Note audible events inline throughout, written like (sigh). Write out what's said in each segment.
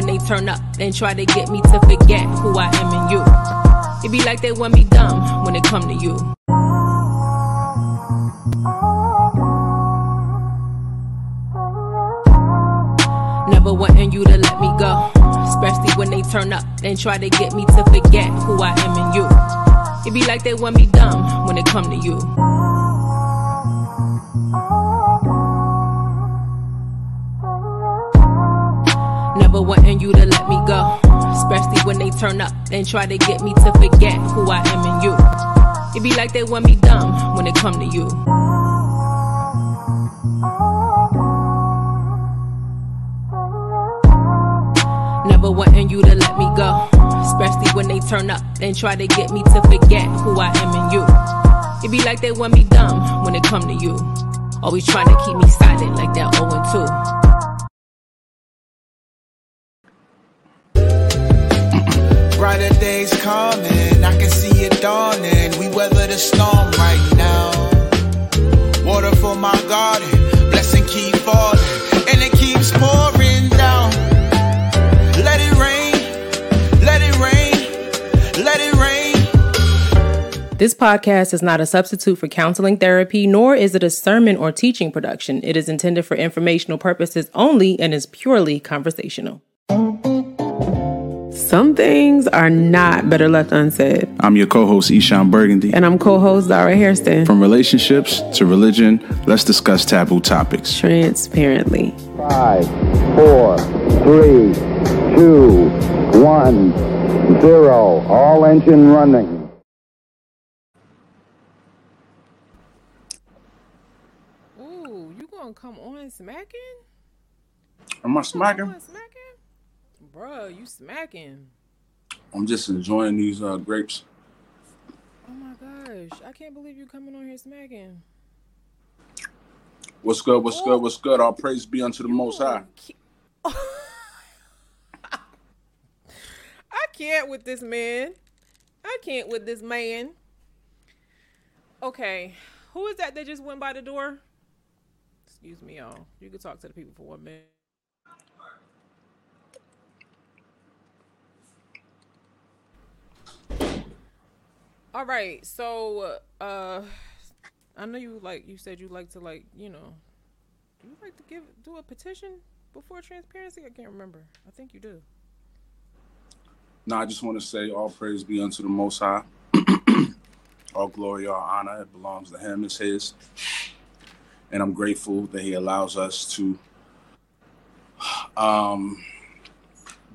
when they turn up and try to get me to forget who I am and you. It be like they want me dumb when it come to you. Never wanting you to let me go, especially when they turn up and try to get me to forget who I am and you. It be like they want me dumb when it come to you. Wanting you to let me go, especially when they turn up and try to get me to forget who I am and you. It be like they want me dumb when it come to you. Never wanting you to let me go, especially when they turn up and try to get me to forget who I am and you. It be like they want me dumb when it come to you. Always trying to keep me silent like that 0 and 2. Brighter days coming, I can see it dawning. We weather the storm right now. Water for my garden, blessing keep falling, and it keeps pouring down. Let it rain, let it rain, let it rain. This podcast is not a substitute for counseling therapy, nor is it a sermon or teaching production. It is intended for informational purposes only and is purely conversational. Some things are not better left unsaid. I'm your co-host Eshawn Burgundy. And I'm co-host Zara Hairston. From relationships to religion, let's discuss taboo topics. Transparently. Five, four, three, two, one, zero. All engine running. Ooh, you gonna come on smacking? Am I smacking? Bruh, you smacking. I'm just enjoying these uh, grapes. Oh my gosh. I can't believe you coming on here smacking. What's good? What's Ooh. good? What's good? All praise be unto the you Most High. (laughs) I can't with this man. I can't with this man. Okay. Who is that that just went by the door? Excuse me, y'all. You can talk to the people for one minute. All right, so uh I know you like you said you like to like, you know, you like to give do a petition before transparency? I can't remember. I think you do. No, I just want to say all praise be unto the most high. (clears throat) all glory, all honor, it belongs to him, it's his. And I'm grateful that he allows us to um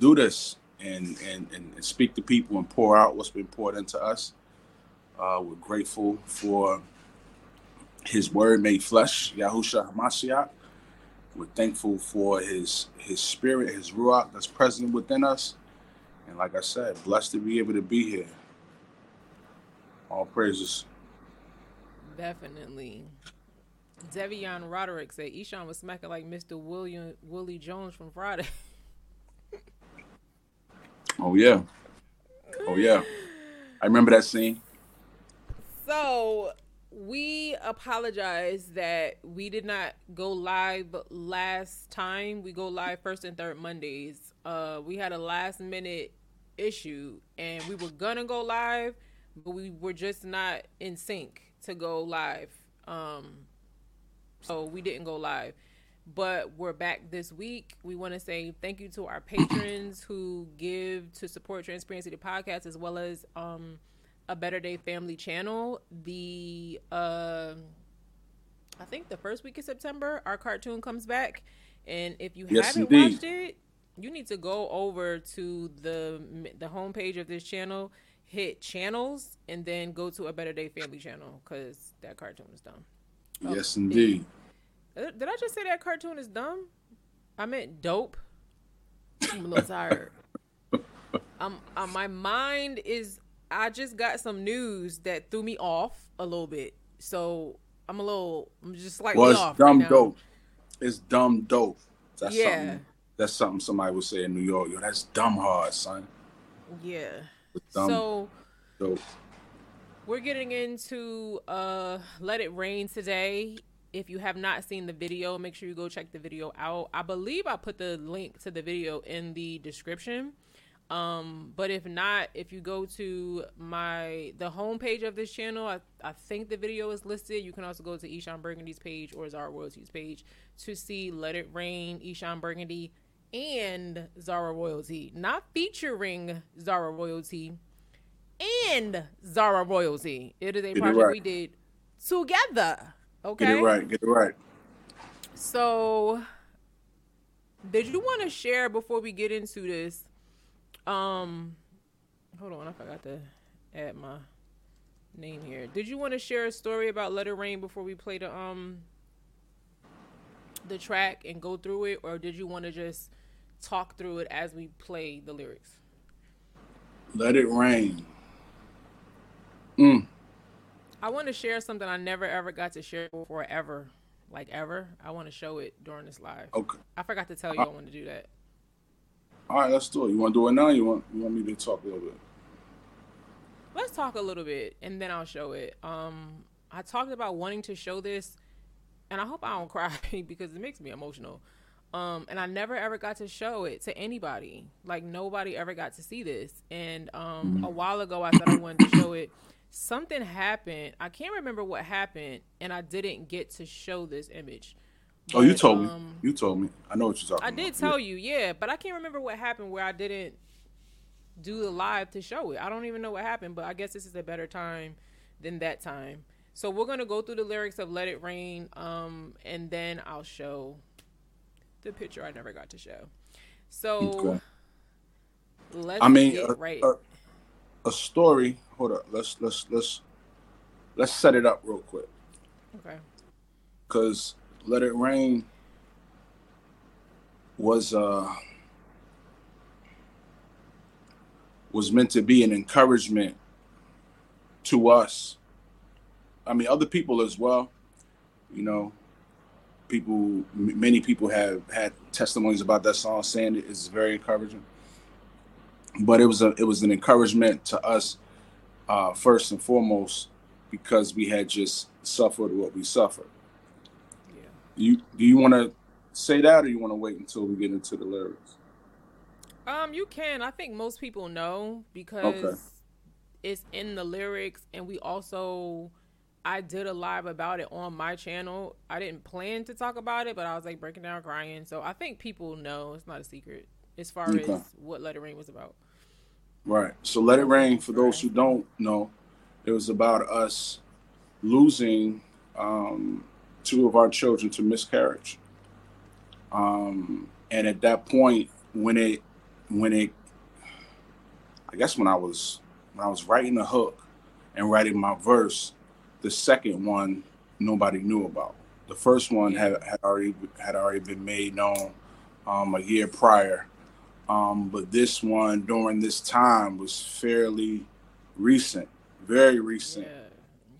do this and, and, and speak to people and pour out what's been poured into us. Uh, we're grateful for his word made flesh, Yahusha Hamashiach. We're thankful for his his spirit, his ruach that's present within us. And like I said, blessed to be able to be here. All praises. Definitely. Devion Roderick said Eshawn was smacking like Mr. William Willie Jones from Friday. oh yeah. Oh yeah. I remember that scene. So we apologize that we did not go live last time. We go live first and third Mondays. Uh, we had a last minute issue and we were gonna go live, but we were just not in sync to go live. Um, so we didn't go live. But we're back this week. We want to say thank you to our patrons who give to support Transparency the podcast as well as um a Better Day Family channel. The uh, I think the first week of September, our cartoon comes back, and if you yes, haven't indeed. watched it, you need to go over to the the homepage of this channel, hit channels, and then go to a Better Day Family channel because that cartoon is dumb. Yes, oh, indeed. Did, uh, did I just say that cartoon is dumb? I meant dope. I'm a little (laughs) tired. um, uh, my mind is I just got some news that threw me off a little bit. So I'm a little, I'm just like, well, it's dumb right dope. It's dumb dope. That's yeah. something. That's something somebody would say in New York. Yo, that's dumb hard, son. Yeah. so dope. We're getting into uh Let It Rain today. if you have not seen the video, make sure you go check the video out. I believe I put the link to the video in the description. Um, but if not, if you go to my the homepage of this channel, I, I think the video is listed. You can also go to Eshawn Burgundy's page or Zara Royalty's page to see Let It Rain, Eshawn Burgundy, and Zara Royalty. Not featuring Zara Royalty and Zara Royalty. It is a Get project right. we did together. Okay. Get it right. Get it right. So, did you want to share before we get into this? Um, hold on, I forgot to add my name here. Did you want to share a story about Let It Rain before we play the um the track and go through it, or did you want to just talk through it as we play the lyrics? Let it rain. Mm. I want to share something I never ever got to share before ever, like ever. I want to show it during this live. Okay. I forgot to tell you I want to do that. All right, let's do it. You want to do it now? You want you want me to talk a little bit? let's talk a little bit and then I'll show it. Um, I talked about wanting to show this, and I hope I don't (laughs) cry because it makes me emotional. Um, and I never ever got to show it to anybody. Like nobody ever got to see this. And um, a while ago, I said I wanted to show it. Something happened. I can't remember what happened, and I didn't get to show this image. Oh, you But, told me. um, You told me. I know what you're talking I about. did tell you, yeah, but I can't remember what happened where I didn't do the live to show it. I don't even know what happened, but I guess this is a better time than that time. So we're gonna go through the lyrics of "Let It Rain," um, and then I'll show the picture I never got to show. So Okay. let's I mean, get a, right. a, a story. Hold up. Let's let's let's let's set it up real quick. okay. Cause Let It Rain was uh was meant to be an encouragement to us. I mean, other people as well. You know, people, many people have had testimonies about that song, saying it is very encouraging. But it was a, it was an encouragement to us, uh, first and foremost, because we had just suffered what we suffered. You do you want to say that, or you want to wait until we get into the lyrics? Um, you can. I think most people know because it's in the lyrics, and we also I did a live about it on my channel. I didn't plan to talk about it, but I was like breaking down crying. So I think people know it's not a secret as far Okay. as what Let It Rain was about. Right. So let it rain. For those who don't know, it was about us losing um, two of our children to miscarriage. Um, and at that point, when it, when it, I guess when I was when I was writing the hook and writing my verse, the second one nobody knew about. The first one had had already had already been made known um, a year prior. Um, but this one during this time was fairly recent, very recent.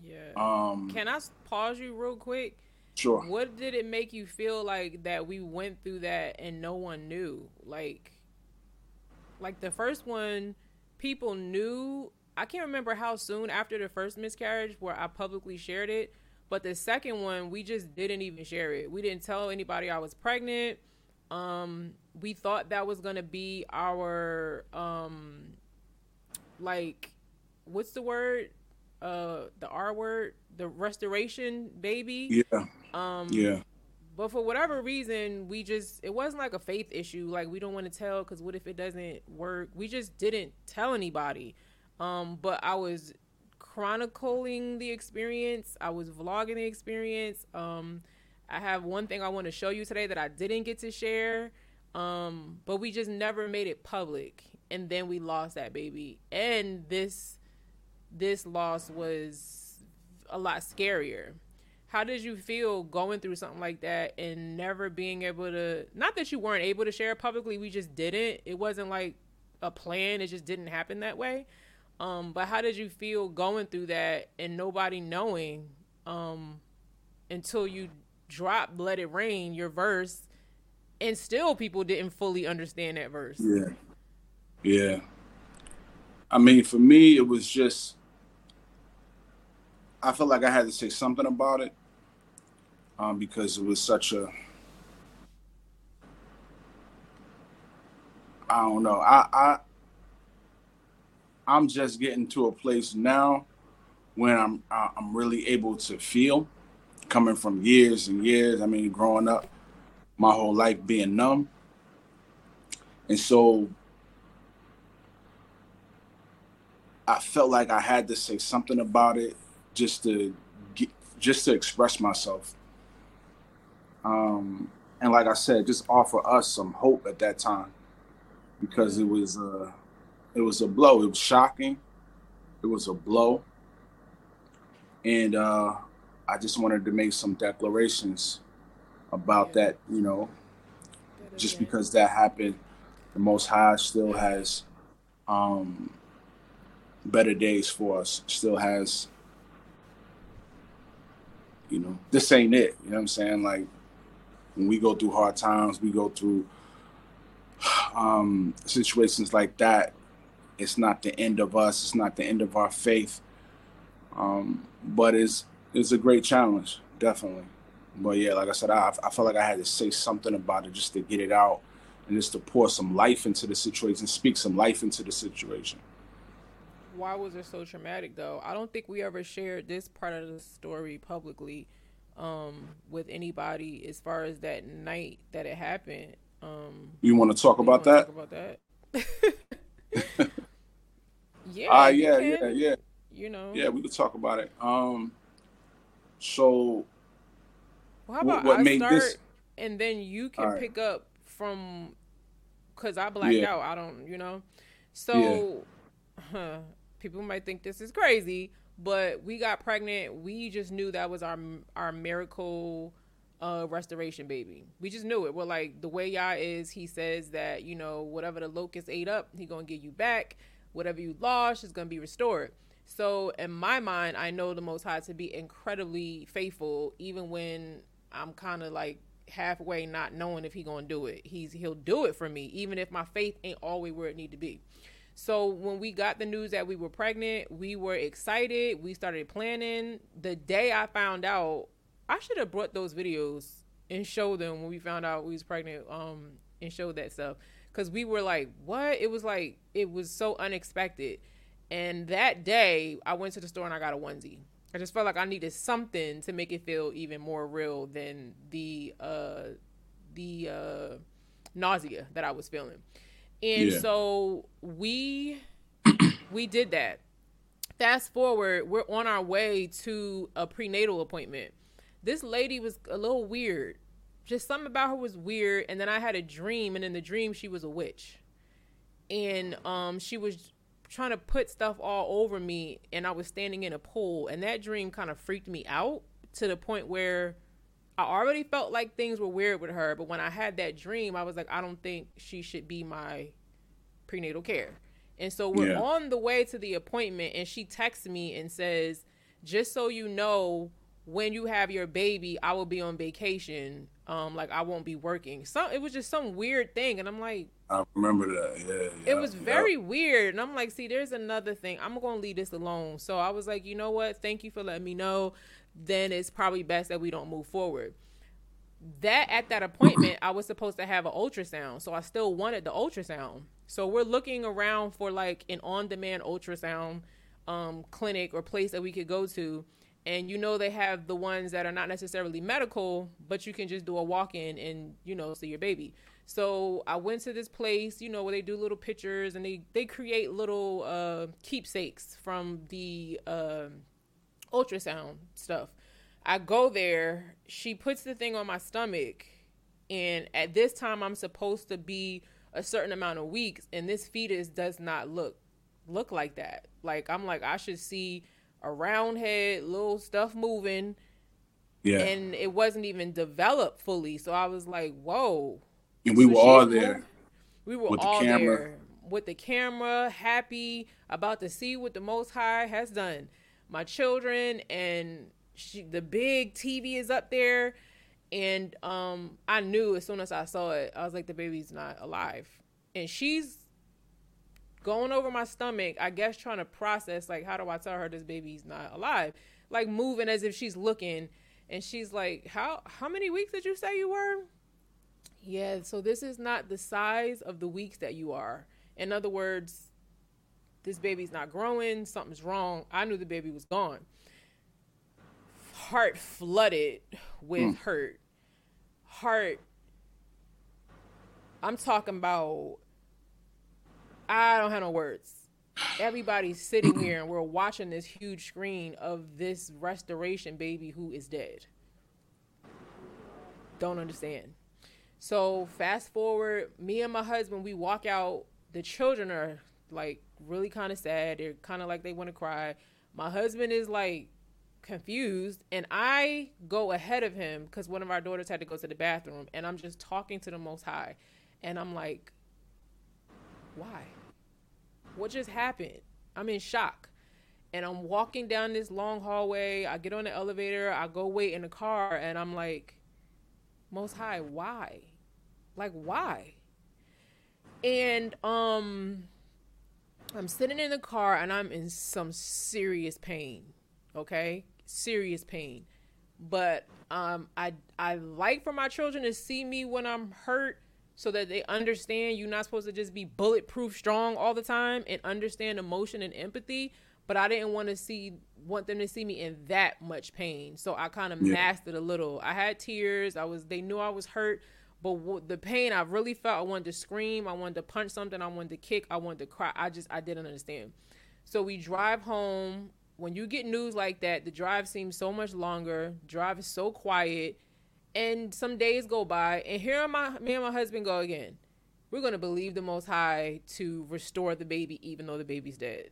Yeah, yeah. Um, Can I pause you real quick? Sure. What did it make you feel like that we went through that and no one knew? Like, like the first one, people knew. I can't remember how soon after the first miscarriage where I publicly shared it, but the second one we just didn't even share it. We didn't tell anybody I was pregnant. Um, we thought that was gonna be our um, like, what's the word? Uh, the R word, the restoration baby. Yeah. Um, Yeah. but for whatever reason, we just it wasn't like a faith issue. Like we don't want to tell because what if it doesn't work? We just didn't tell anybody. Um, but I was chronicling the experience. I was vlogging the experience. Um, I have one thing I want to show you today that I didn't get to share. Um, but we just never made it public, and then we lost that baby. And this this loss was a lot scarier how did you feel going through something like that and never being able to not that you weren't able to share it publicly we just didn't it wasn't like a plan it just didn't happen that way um but how did you feel going through that and nobody knowing um until you dropped let it rain your verse and still people didn't fully understand that verse Yeah. Yeah. I mean, for me, it was just, I felt like I had to say something about it. Um, because it was such a I don't know. I I I'm just getting to a place now when I'm I'm really able to feel coming from years and years. I mean, growing up, my whole life being numb, and so I felt like I had to say something about it just to get, just to express myself. Um, and like I said, just offer us some hope at that time because it was uh, it was a blow. It was shocking. It was a blow, and uh, I just wanted to make some declarations about yeah. that. You know, just because that happened, the Most High still has um, better days for us. Still has, you know, this ain't it. You know what I'm saying? Like when we go through hard times, we go through (sighs) um, situations like that. It's not the end of us. It's not the end of our faith. Um, but it's it's a great challenge, definitely. But yeah, like I said, I I felt like I had to say something about it just to get it out and just to pour some life into the situation, speak some life into the situation why was it so traumatic though? I don't think we ever shared this part of the story publicly um, with anybody as far as that night that it happened. Um, you want to talk about that? Talk about that. yeah. Uh, yeah, yeah, yeah. You know. Yeah, we could talk about it. Um, so. Well, how about what, what I start this... and then you can right. pick up from, cause I blacked yeah. out. I don't, you know. So, yeah. huh, (laughs) people might think this is crazy, but we got pregnant. We just knew that was our our miracle uh restoration baby. We just knew it. We're like the way Yah is, he says that, you know, whatever the locust ate up, he gonna give you back. Whatever you lost is gonna be restored. So in my mind, I know the most high to be incredibly faithful, even when I'm kind of like halfway not knowing if he gonna do it. He's he'll do it for me, even if my faith ain't always where it need to be. So when we got the news that we were pregnant, we were excited. We started planning. The day I found out, I should have brought those videos and showed them when we found out we was pregnant. Um, and showed that stuff because we were like, what? It was like it was so unexpected. And that day, I went to the store and I got a onesie. I just felt like I needed something to make it feel even more real than the uh the uh nausea that I was feeling. And yeah. so we (clears throat) we did that. Fast forward, we're on our way to a prenatal appointment. This lady was a little weird. Just something about her was weird. And then I had a dream, and in the dream she was a witch. And um she was trying to put stuff all over me and I was standing in a pool and that dream kind of freaked me out to the point where I already felt like things were weird with her, but when I had that dream, I was like, I don't think she should be my prenatal care. And so we're yeah. on the way to the appointment, and she texts me and says, Just so you know, when you have your baby, I will be on vacation. Um, like I won't be working. So it was just some weird thing, and I'm like, I remember that. Yeah, yeah it was very weird, and I'm like, see, there's another thing. I'm gonna leave this alone. So I was like, you know what? Thank you for letting me know then it's probably best that we don't move forward. That at that appointment, I was supposed to have an ultrasound, so I still wanted the ultrasound. So we're looking around for like an on-demand ultrasound um, clinic or place that we could go to, and you know they have the ones that are not necessarily medical, but you can just do a walk-in and you know see your baby. So I went to this place, you know, where they do little pictures and they they create little uh, keepsakes from the uh, ultrasound stuff. I go there, she puts the thing on my stomach, and at this time I'm supposed to be a certain amount of weeks, and this fetus does not look look like that. Like I'm like I should see a round head, little stuff moving. Yeah. And it wasn't even developed fully. So I was like, whoa. And we so were all there. We were all the there with the camera, happy about to see what the Most High has done my children and she, the big TV is up there and um I knew as soon as I saw it I was like the baby's not alive and she's going over my stomach I guess trying to process like how do I tell her this baby's not alive like moving as if she's looking And she's like, "How how many weeks did you say you were?" Yeah, so this is not the size of the weeks that you are. In other words, this baby's not growing, something's wrong. I knew the baby was gone. Heart flooded with mm. hurt. Heart I'm talking about I don't have no words. Everybody's sitting (clears throat) here and we're watching this huge screen of this restoration baby who is dead. Don't understand. So fast forward, me and my husband, we walk out. The children are like really kind of sad. They're kind of like they want to cry. My husband is like confused, and I go ahead of him because one of our daughters had to go to the bathroom, and I'm just talking to the Most High, and I'm like, why? What just happened? I'm in shock. And I'm walking down this long hallway. I get on the elevator. I go wait in the car. And I'm like, Most High, why? Like, why? And um, I'm sitting in the car and I'm in some serious pain. Okay? Serious pain. But um, I I like for my children to see me when I'm hurt so that they understand you're not supposed to just be bulletproof strong all the time and understand emotion and empathy but i didn't want to see want them to see me in that much pain so i kind of yeah. masked it a little i had tears i was they knew i was hurt but w- the pain i really felt i wanted to scream i wanted to punch something i wanted to kick i wanted to cry i just i didn't understand so we drive home when you get news like that the drive seems so much longer drive is so quiet and some days go by, and here my me and my husband go again. We're gonna believe the Most High to restore the baby, even though the baby's dead.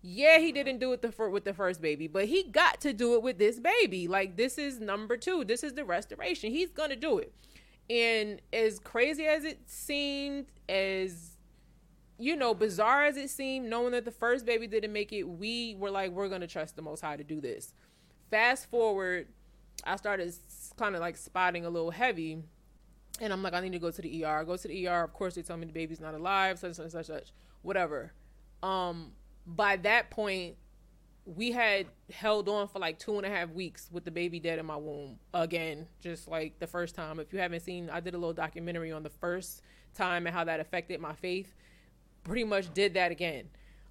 Yeah, he didn't do it the with the first baby, but he got to do it with this baby. Like this is number two. This is the restoration. He's gonna do it. And as crazy as it seemed, as you know, bizarre as it seemed, knowing that the first baby didn't make it, we were like, we're gonna trust the Most High to do this. Fast forward, I started kind of like spotting a little heavy. And I'm like, I need to go to the ER. I go to the ER. Of course, they tell me the baby's not alive, such, such, such, such, whatever. Um, by that point, we had held on for like two and a half weeks with the baby dead in my womb again, just like the first time. If you haven't seen, I did a little documentary on the first time and how that affected my faith. Pretty much did that again.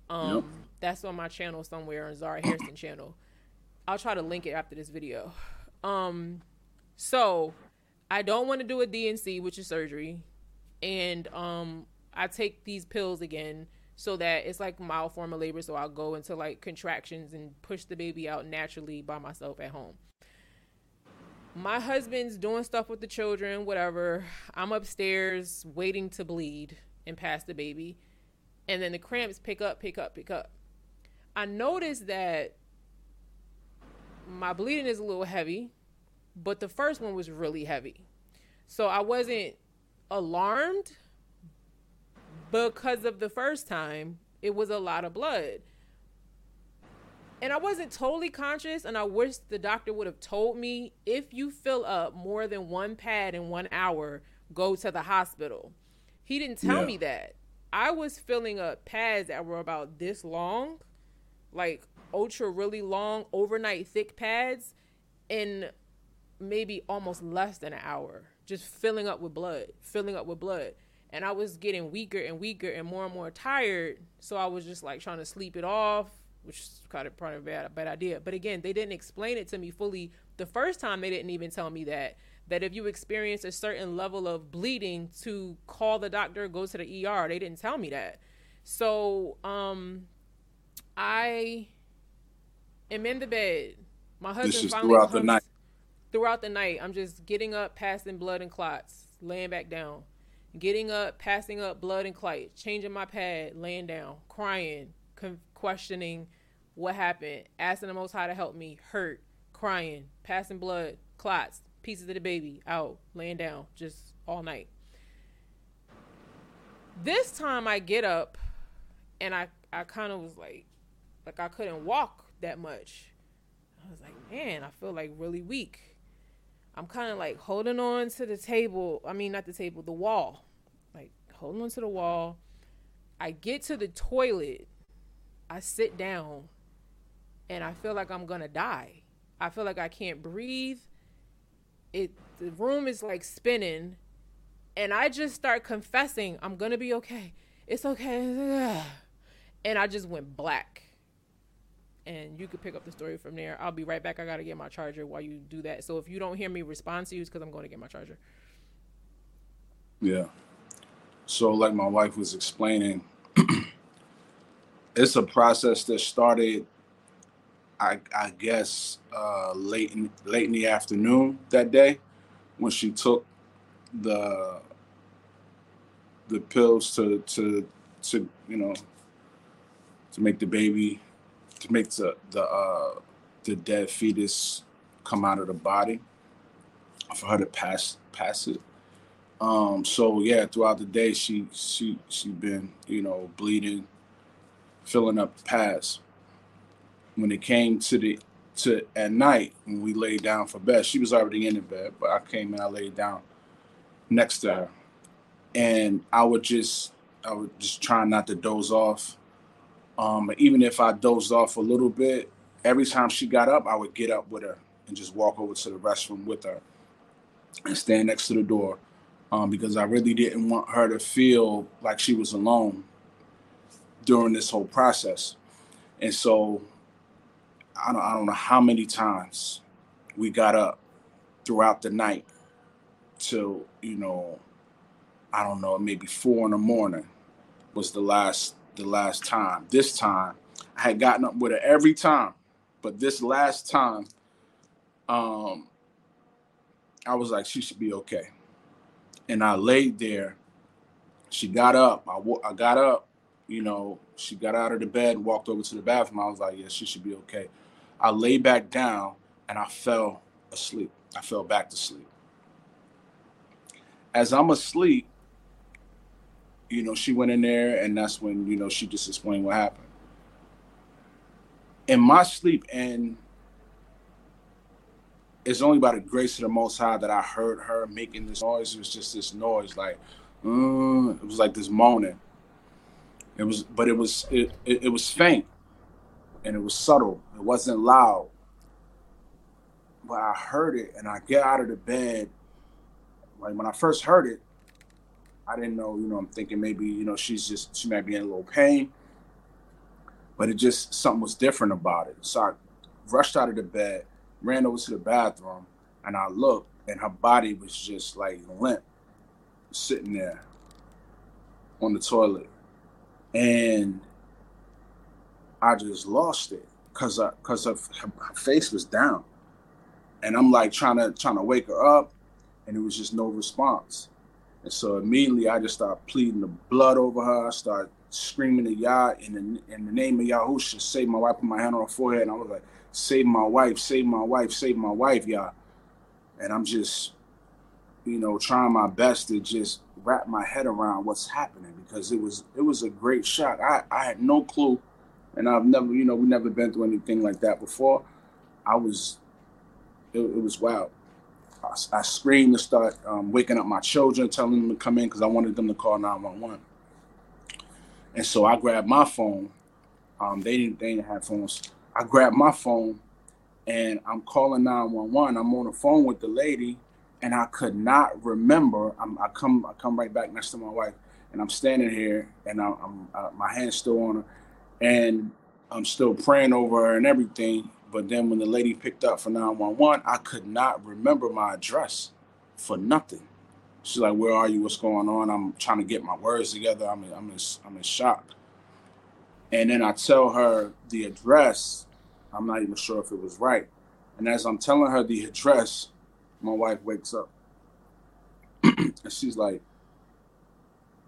Um, yep. That's on my channel somewhere on Zara Hairston (coughs) channel. I'll try to link it after this video. Um, so I don't want to do a D&C, which is surgery, and um, I take these pills again so that it's like mild form of labor. So I'll go into like contractions and push the baby out naturally by myself at home. My husband's doing stuff with the children, whatever. I'm upstairs waiting to bleed and pass the baby. And then the cramps pick up, pick up, pick up. I noticed that my bleeding is a little heavy but the first one was really heavy. So I wasn't alarmed because of the first time, it was a lot of blood. And I wasn't totally conscious, and I wish the doctor would have told me if you fill up more than one pad in one hour, go to the hospital. He didn't tell yeah. me that. I was filling up pads that were about this long, like ultra really long, overnight thick pads, in maybe almost less than an hour, just filling up with blood, filling up with blood. And I was getting weaker and weaker and more and more tired. So I was just like trying to sleep it off, which is kind of probably a bad, bad idea. But again, they didn't explain it to me fully. The first time, they didn't even tell me that. That if you experience a certain level of bleeding, to call the doctor, go to the ER. They didn't tell me that. So um, I am in the bed. My husband this is finally throughout comes, the night throughout the night, I'm just getting up, passing blood and clots, laying back down. Getting up, passing up blood and clots, changing my pad, laying down, crying, con- questioning what happened, asking the Most High to help me, hurt, crying, passing blood, clots, pieces of the baby out, laying down, just all night. This time I get up and I, I kind of was like, like I couldn't walk that much. I was like, man, I feel like really weak. I'm kind of like holding on to the table. I mean, not the table, the wall. Holding onto the wall. I get to the toilet. I sit down and I feel like I'm to die. I feel like I can't breathe. It the room is like spinning and I just start confessing, I'm to be okay. It's okay. (sighs) And I just went black. And you could pick up the story from there. I'll be right back. I got to get my charger while you do that. So if you don't hear me respond to you, it's because I'm going to get my charger. Yeah. So, like my wife was explaining, (clears throat) it's a process that started, I, I guess, uh, late in late in the afternoon that day, when she took the the pills to to to you know to make the baby to make the the uh, the dead fetus come out of the body for her to pass pass it. Um, so yeah, throughout the day she she she been you know bleeding, filling up the pass. When it came to the to at night when we laid down for bed, she was already in the bed, but I came and I laid down next to her, and I would just I would just try not to doze off. Um, even if I dozed off a little bit, every time she got up, I would get up with her and just walk over to the restroom with her and stand next to the door um, because I really didn't want her to feel like she was alone during this whole process. And so I don't, I don't know how many times we got up throughout the night till, you know, I don't know, maybe four in the morning was the last the last time. This time I had gotten up with her every time, but this last time, um, I was like, she should be okay. And I laid there. She got up. I, I got up. You know, she got out of the bed and walked over to the bathroom. I was like, yeah, she should be okay. I lay back down and I fell asleep. I fell back to sleep. As I'm asleep, you know, she went in there and that's when, you know, she just explained what happened. In my sleep, and it's only by the grace of the Most High that I heard her making this noise. It was just this noise, like, mm, it was like this moaning. It was, but it was, it, it, it was faint and it was subtle. It wasn't loud. But I heard it and I get out of the bed. Like when I first heard it, I didn't know, you know, I'm thinking maybe, you know, she's just, she might be in a little pain. But it just, something was different about it. So I rushed out of the bed, ran over to the bathroom, and I looked, and her body was just like limp, sitting there on the toilet. And I just lost it because because her, her face was down, and I'm like trying to trying to wake her up, and it was just no response. And so immediately I just started pleading the blood over her. I started screaming the Yah in the in the name of Yahusha, save my wife, put my hand on her forehead, and I was like, save my wife, save my wife, save my wife, y'all. And I'm just, you know, trying my best to just wrap my head around what's happening because it was it was a great shock. I, I had no clue and I've never, you know, we've never been through anything like that before. I was, it, it was wild. I, I, screamed to start um, waking up my children, telling them to come in because I wanted them to call 911. And so I grabbed my phone. Um, they didn't, they didn't have phones. I grabbed my phone and I'm calling 911. I'm on the phone with the lady and I could not remember. I'm, i come, I come right back next to my wife and I'm standing here and I, am my hand's still on her and I'm still praying over her and everything. But then when the lady picked up for 911, I could not remember my address for nothing. She's like, "Where are you? What's going on?" I'm trying to get my words together. I'm in, I'm in, I'm in shock. And then I tell her the address. I'm not even sure if it was right. And as I'm telling her the address, my wife wakes up (clears throat) and she's like,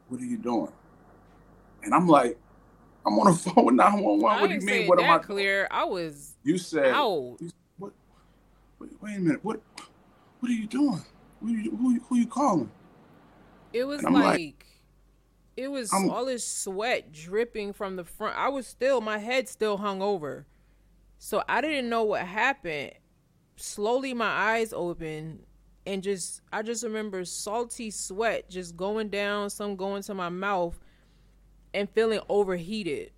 "What are you doing?" And I'm like, I'm on the (laughs) phone with 911. What do you mean? What am I clear? I was. You said. Out. You, what? Wait, wait, a minute. What? What are you doing? Who you, who, who you calling? It was like, like, it was I'm, all this sweat dripping from the front. I was still, my head still hung over, so I didn't know what happened. Slowly, my eyes opened, and just I just remember salty sweat just going down, some going to my mouth and feeling overheated.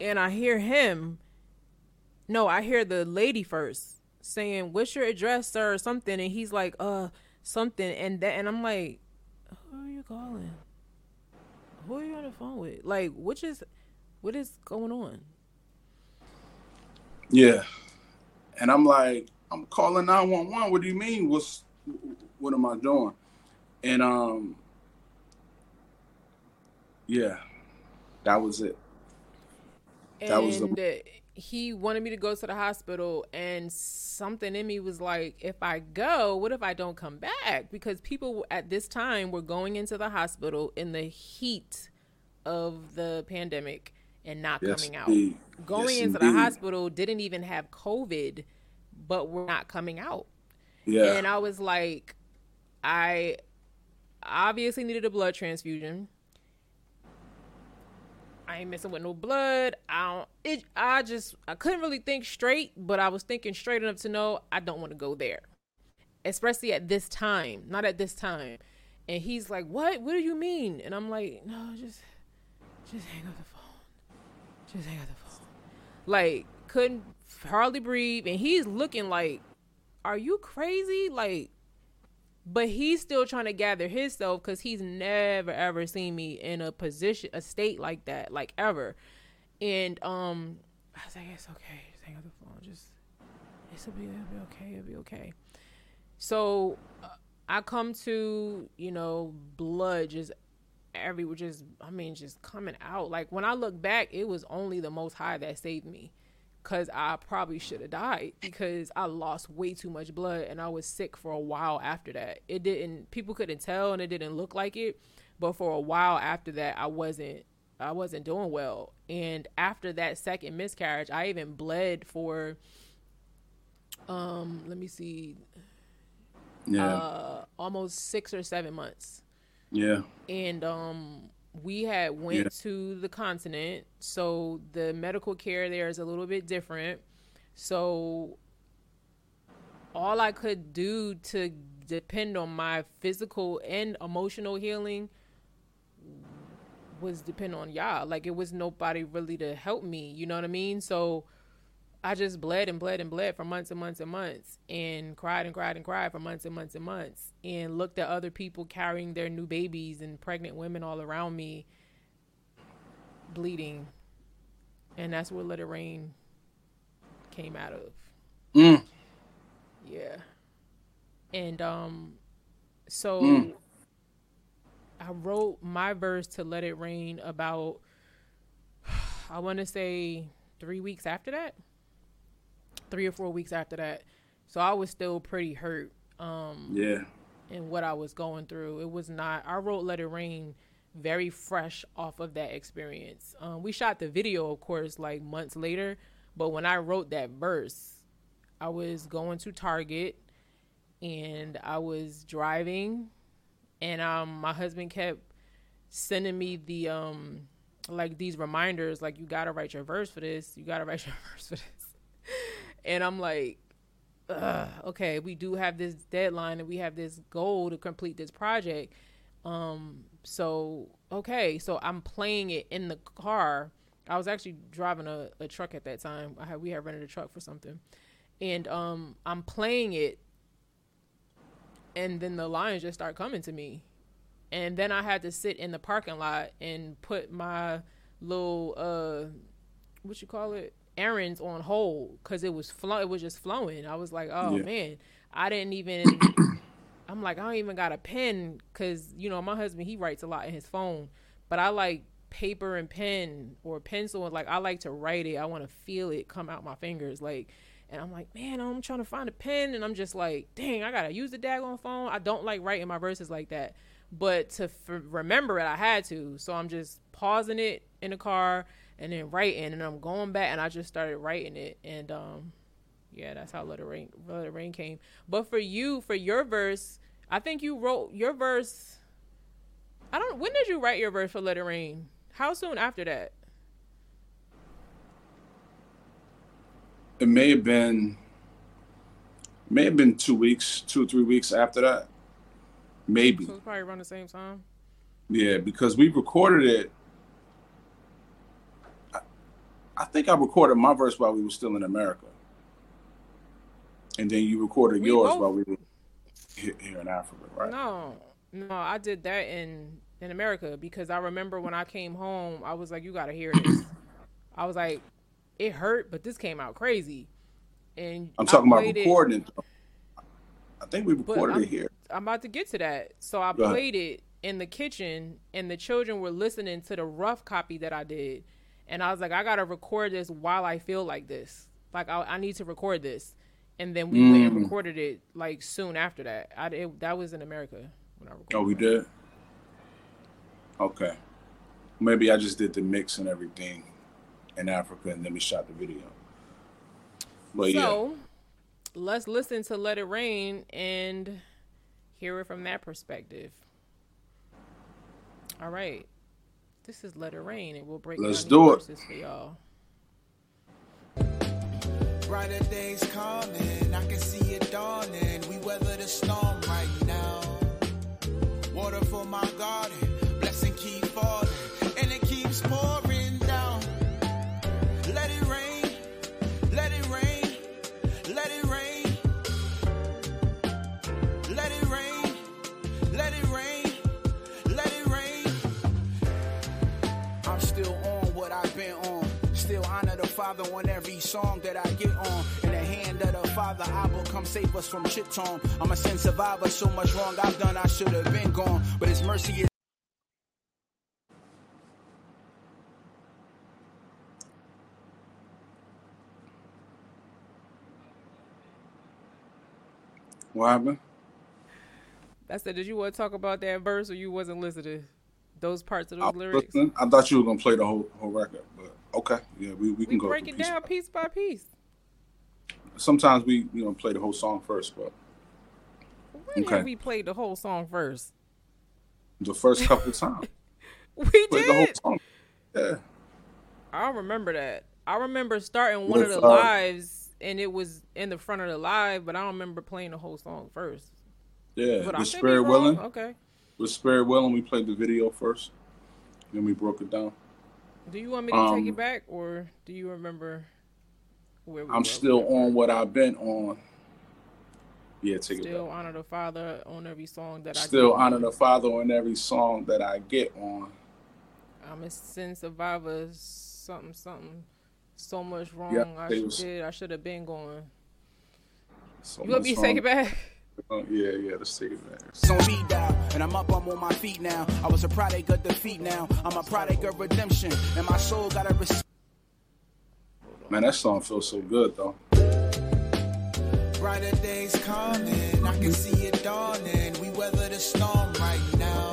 And I hear him no, I hear the lady first saying, "What's your address, sir?" or something, and he's like, "Uh, something," and that, and I'm like, "Who are you calling? Who are you on the phone with? Like, what is what is going on?" Yeah. And I'm like, I'm calling 911. What do you mean? What's what am I doing? And um yeah, that was it. And That was the- he wanted me to go to the hospital, and something in me was like, if I go, what if I don't come back? Because people at this time were going into the hospital in the heat of the pandemic and not Yes, coming out. indeed. Going Yes, into the hospital didn't even have COVID, but we're not coming out. Yeah. And I was like, I obviously needed a blood transfusion. I ain't messing with no blood. I don't. It. I just. I couldn't really think straight, but I was thinking straight enough to know I don't want to go there, especially at this time. Not at this time. And he's like, "What? What do you mean?" And I'm like, "No, just, just hang up the phone. Just hang up the phone." Like, couldn't hardly breathe, and he's looking like, "Are you crazy?" Like, but he's still trying to gather himself because he's never ever seen me in a position a state like that like ever and um i was like it's okay just hang up the phone just it'll be, it'll be okay it'll be okay so uh, i come to you know blood just everywhere just i mean just coming out like when i look back it was only the most high that saved me because I probably should have died because I lost way too much blood and I was sick for a while after that. It didn't people couldn't tell and it didn't look like it, but for a while after that I wasn't I wasn't doing well. And after that second miscarriage, I even bled for um let me see yeah. uh almost 6 or 7 months yeah. and um we had went Yeah. to the continent so the medical care there is a little bit different so all i could do to depend on my physical and emotional healing was depend on y'all like it was nobody really to help me you know what i mean so I just bled and bled and bled for months and months and months and cried and cried and cried for months and months and months and looked at other people carrying their new babies and pregnant women all around me bleeding. And that's where Let It Rain came out of. Mm. Yeah. And um so Mm. I wrote my verse to Let It Rain about (sighs) I want to say 3 weeks after that. 3 or 4 weeks after that. So I was still pretty hurt um Yeah. and what I was going through. It was not I wrote Let It Rain very fresh off of that experience. Um, we shot the video, of course, like months later, but when I wrote that verse, I was going to Target and I was driving and um my husband kept sending me the um like these reminders like you gotta write your verse for this you gotta write (laughs) your verse for this and i'm like okay we do have this deadline and we have this goal to complete this project. Um so okay so i'm playing it in the car. I was actually driving a, a truck at that time. Had we had rented a truck for something. And um i'm playing it and then the lions just start coming to me. And then i had to sit in the parking lot and put my little uh what you call it errands on hold because it was flow it was just flowing. I was like oh Yeah. man. I didn't even (coughs) i'm like i don't even got a pen because you know my husband he writes a lot in his phone but i like paper and pen or pencil and like i like to write it. I want to feel it come out my fingers like and i'm like man i'm trying to find a pen and i'm just like dang i gotta use the daggone phone. I don't like writing my verses like that but to f- remember it i had to. So i'm just pausing it in the car and then writing and i'm going back and i just started writing it and um yeah that's how let it rain let it rain came but for you for your verse i think you wrote your verse i don't when did you write your verse for let it rain how soon after that It may have been may have been two weeks, two or three weeks after that. Maybe. so it's probably around the same time Yeah, because we recorded it. I think I recorded my verse while we were still in America, and then you recorded We yours both- while we were here, in Africa, right? No, no, I did that in in America because I remember when I came home, I was like, "You got to hear this." I was like, "It hurt, but this came out crazy." And I'm talking about recording. it. I think we recorded it here. I'm about to get to that. So I Go ahead. played it in the kitchen, and the children were listening to the rough copy that I did. And I was like, I gotta record this while I feel like this. Like I, I need to record this. And then we went and Mm. recorded it like soon after that. I it, that was in America when I recorded. Oh, we that. did. Okay, maybe I just did the mix and everything in Africa, and then we shot the video. But yeah, So let's listen to "Let It Rain" and hear it from that perspective. All right, this is "Let It Rain," and we'll break Let's do it. for y'all. Brighter days coming, I can see it dawning. We weather the storm Father on every song that I get on. In the hand of the Father, I will come save us from chip tone. I'm a sin survivor, so much wrong I've done, I should have been gone. But His mercy is. what happened? I said, did you want to talk about that verse, or you wasn't listening? Those parts of I, those was lyrics. listening. I thought you were gonna play the whole whole record, but okay, yeah, we, we can We go break it down by- piece by piece. Sometimes we you know play the whole song first, but When Okay. we played the whole song first? the first couple times (laughs) We played the whole song. Yeah, I don't remember that. I remember starting one of the uh, lives, and it was in the front of the live, but I don't remember playing the whole song first. yeah. But I With Spirit. Willing, Okay. with Spirit Willing, we played the video first, then we broke it down. Do you want me to take Um, it back, or do you remember where we I'm were? still on what I've been on. Yeah, take it Still back. honor the Father on every song that I Still honor the Father on every song that I get on. I'm a sin survivor. Something, something. So much wrong Yeah, I should was- did. I should have been going. So You want me to take it back? (laughs) Uh, yeah, yeah, let's take it back. It's on speed and I'm up, I'm on my feet now. I was a product of defeat now. I'm a product of redemption, and my soul got a receive. Man, that song feels so good though. Brighter days coming, I can see it dawning. We weather the storm right now.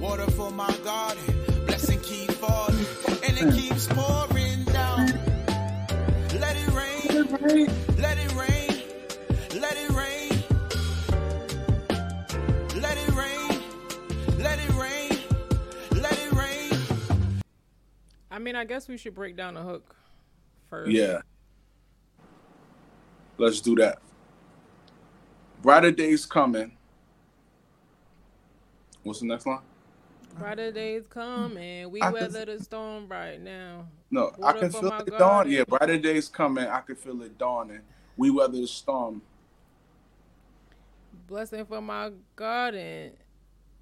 Water for my garden, blessing keep falling, and it keeps pouring down. Let it rain, let it rain, mean, I guess we should break down the hook first. Yeah. Let's do that. Brighter days coming. What's the next line? Brighter days coming. We I can- weather the storm right now. No, I can feel it dawn. garden. Yeah, brighter days coming. I can feel it dawning. We weather the storm. Blessing for my garden.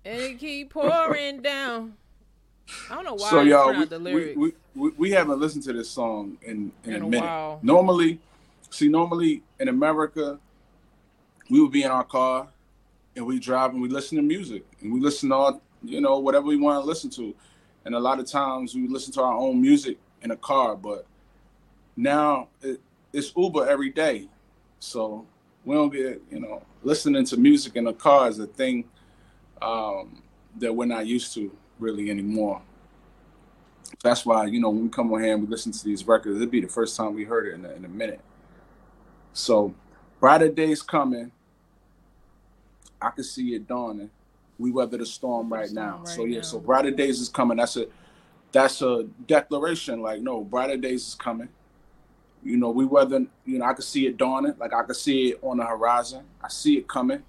And it keep pouring down. I don't know why so y'all, we, we, we, we haven't listened to this song in, in, In a a minute. while. Normally, see, normally in America, we would be in our car and we drive and we listen to music and we listen to all, you know whatever we want to listen to, and a lot of times we listen to our own music in a car. But now it, it's Uber every day, so we don't get you know listening to music in a car is a thing um, that we're not used to really anymore. That's why you know when we come on here and we listen to these records, it'd be the first time we heard it in a, in a minute. So, brighter days coming. I can see it dawning. We weather the storm right storm now. right so yeah, now. so brighter days is coming. That's a that's a declaration. Like no, brighter days is coming. You know, we weather. You know, I can see it dawning. Like I can see it on the horizon. I see it coming.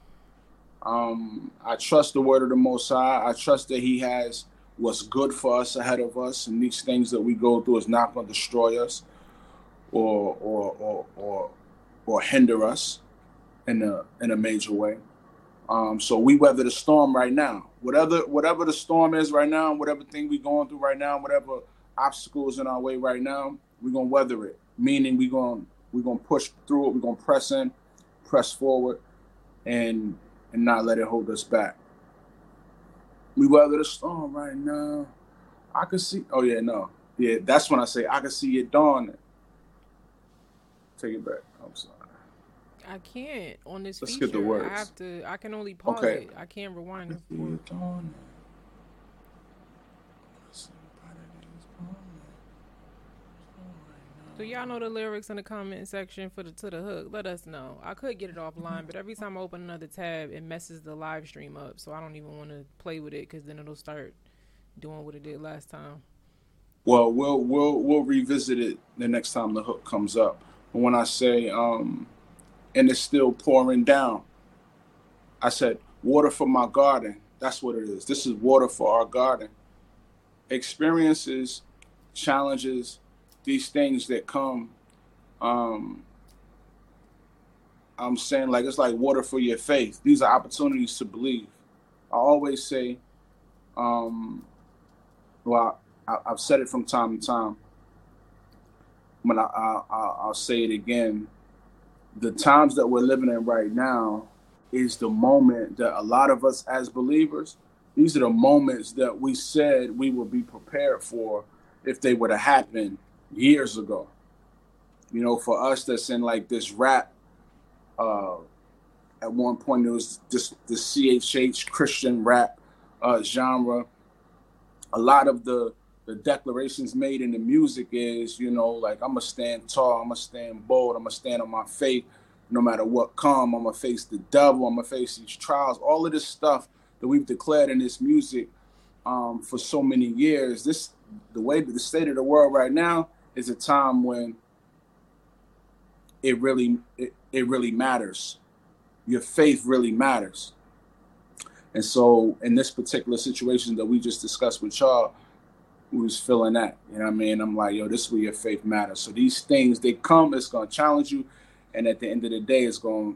Um, I trust the word of the Most High. I trust that He has what's good for us ahead of us, and these things that we go through is not going to destroy us or or or or, or hinder us in a in a major way. Um, so we weather the storm right now. Whatever whatever the storm is right now, whatever thing we're going through right now, whatever obstacles in our way right now, we're gonna weather it. Meaning we're gonna we're gonna push through it, we're gonna press in, press forward, and and not let it hold us back. We weather the storm right now. I can see oh yeah, no. Yeah, that's when I say I can see it dawning. Take it back. I'm sorry. I can't on this Let's feature. get the words. I have to. I can only pause Okay. it. I can't rewind So y'all know the lyrics in the comment section for the to the hook. Let us know. I could get it offline, but every time I open another tab, it messes the live stream up. So I don't even want to play with it because then it'll start doing what it did last time. Well, we'll we'll we'll revisit it the next time the hook comes up. When I say um and it's still pouring down, I said water for my garden. That's what it is. This is water for our garden. Experiences, challenges, these things that come um I'm saying like it's like water for your faith. These are opportunities to believe. I always say um well I, I've said it from time to time. But I, I, I'll say it again. The times that we're living in right now is the moment that a lot of us as believers, these are the moments that we said we would be prepared for if they were to happened years ago. You know, for us that's in like this rap, uh, at one point it was just the CHH Christian rap uh, genre. A lot of the the declarations made in the music is, you know, like I'm gonna stand tall, I'm gonna stand bold, I'm gonna stand on my faith, no matter what come. I'm gonna face the devil, I'm gonna face these trials. All of this stuff that we've declared in this music um, for so many years. This, the way the state of the world right now is a time when it really, it, it really matters. Your faith really matters. And so, in this particular situation that we just discussed with y'all, we was feeling that. You know what I mean? I'm like, yo, this is where your faith matters. So these things they come, it's gonna challenge you, and at the end of the day, it's gonna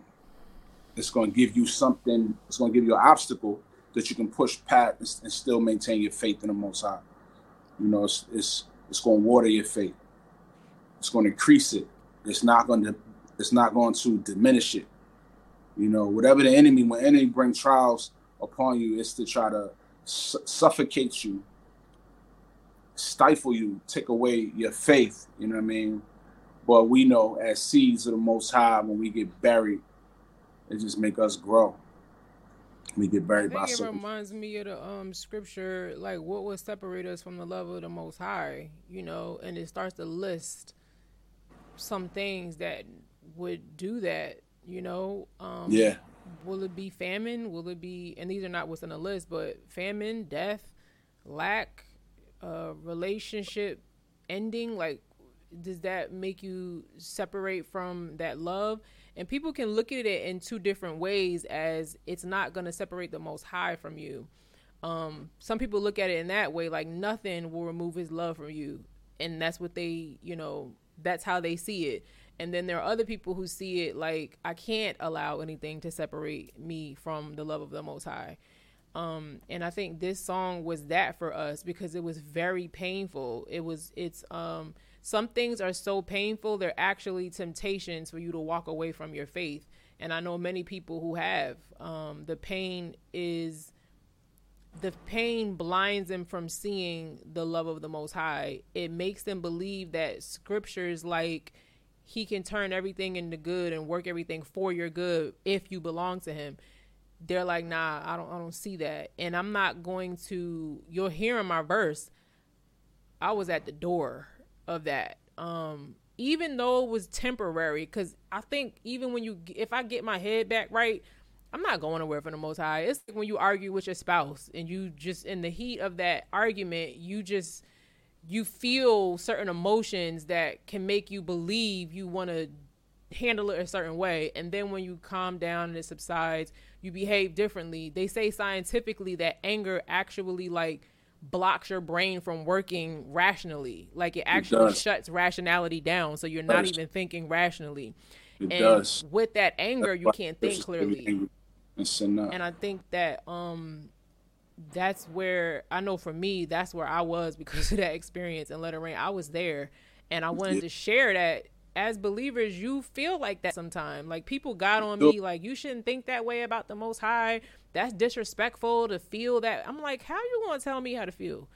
it's gonna give you something, it's gonna give you an obstacle that you can push past and, and still maintain your faith in the most high. You know, it's it's it's gonna water your faith. It's gonna increase it. It's not gonna it's not going to diminish it. You know, whatever the enemy, when enemy bring trials upon you, it's to try to su- suffocate you stifle you, take away your faith. You know what I mean? But we know as seeds of the Most High, when we get buried, it just make us grow. We get buried by it reminds me of the um scripture, like what would separate us from the love of the Most High, you know, and it starts to list some things that would do that, you know. Um, Yeah, Will it be famine? Will it be, and these are not what's on the list, but famine, death, lack, uh, relationship ending? Like, does that make you separate from that love? And people can look at it in two different ways as it's not going to separate the most high from you. Um, some people look at it in that way, like nothing will remove his love from you. And that's what they, you know, that's how they see it. And then there are other people who see it like I can't allow anything to separate me from the love of the Most High. Um, and I think this song was that for us because it was very painful. It was it's um some things are so painful they're actually temptations for you to walk away from your faith. And I know many people who have. Um, the pain is the pain blinds them from seeing the love of the most high. It makes them believe that scriptures like he can turn everything into good and work everything for your good if you belong to him. They're like nah i don't i don't see that. And i'm not going to you'll hear in my verse i was at the door of that. Um even though it was temporary because i think even when you if i get my head back right I'm not going nowhere from the most high. It's like when you argue with your spouse and you just in the heat of that argument, you just you feel certain emotions that can make you believe you want to handle it a certain way and then when you calm down and it subsides, you behave differently. They say scientifically that anger actually like blocks your brain from working rationally. Like it actually it shuts rationality down, so you're not even thinking rationally. It and does. With that anger, you can't think clearly. And I think that um that's where I know for me, that's where I was because (laughs) of that experience and let it rain. I was there and I wanted yeah. to share that as believers, you feel like that sometimes. Like people got on me, like you shouldn't think that way about the Most High. That's disrespectful to feel that. I'm like, how you gonna tell me how to feel?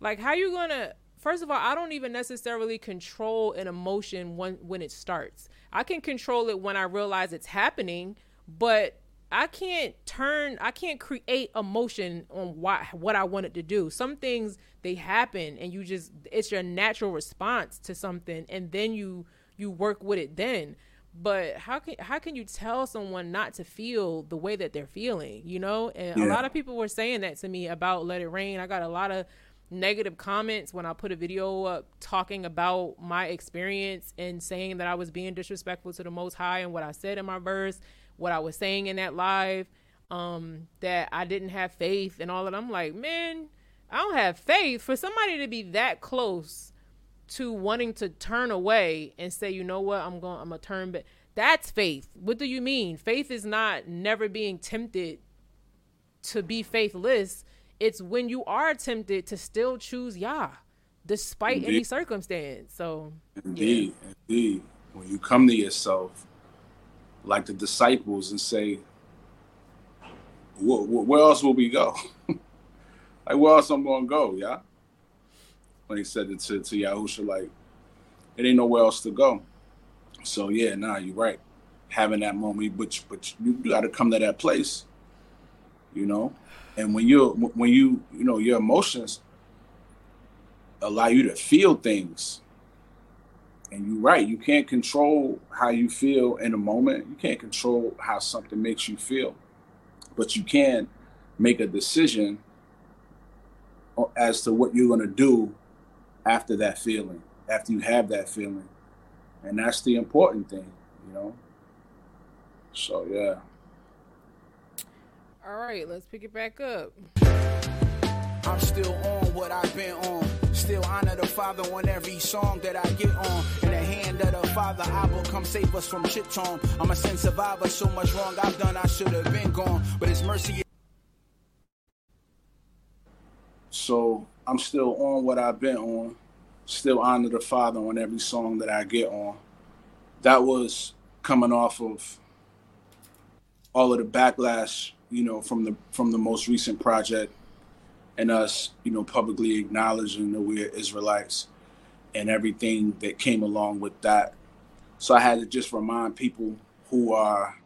Like, how you gonna? First of all, I don't even necessarily control an emotion when when it starts. I can control it when I realize it's happening, but I can't turn I can't create emotion on what what I wanted to do. Some things they happen and you just it's your natural response to something and then you you work with it then but how can how can you tell someone not to feel the way that they're feeling you know and yeah. a lot of people were saying that to me about let it rain i got a lot of negative comments when i put a video up talking about my experience and saying that i was being disrespectful to the most high and what i said in my verse what i was saying in that live um that i didn't have faith and all that i'm like man i don't have faith for somebody to be that close to wanting to turn away and say, you know what, I'm going, I'm gonna turn back. That's faith. What do you mean? Faith is not never being tempted to be faithless. It's when you are tempted to still choose Yah, despite indeed. any circumstance. So, indeed, yeah. indeed, when you come to yourself, like the disciples, and say, "Where else will we go? (laughs) like where else I'm gonna go? Yeah." when he said it to, to Yahusha, like, it ain't nowhere else to go. So yeah, nah, you're right. Having that moment, but but you got to come to that place, you know. And when you when you you know your emotions allow you to feel things, and you're right, you can't control how you feel in a moment. You can't control how something makes you feel, but you can make a decision uh, as to what you're going to do after that feeling, after you have that feeling. And that's the important thing, you know? So, yeah. All right, let's pick it back up. I'm still on what I've been on. Still honor the Father on every song that I get on. In the hand of the Father, I will come save us from shit tone. I'm a sin survivor, so much wrong I've done, I should have been gone. But His mercy. So I'm still on what I've been on. Still honor the Father on every song that I get on. That was coming off of all of the backlash, you know, from the from the most recent project and us, you know, publicly acknowledging that we're Israelites and everything that came along with that. So I had to just remind people who are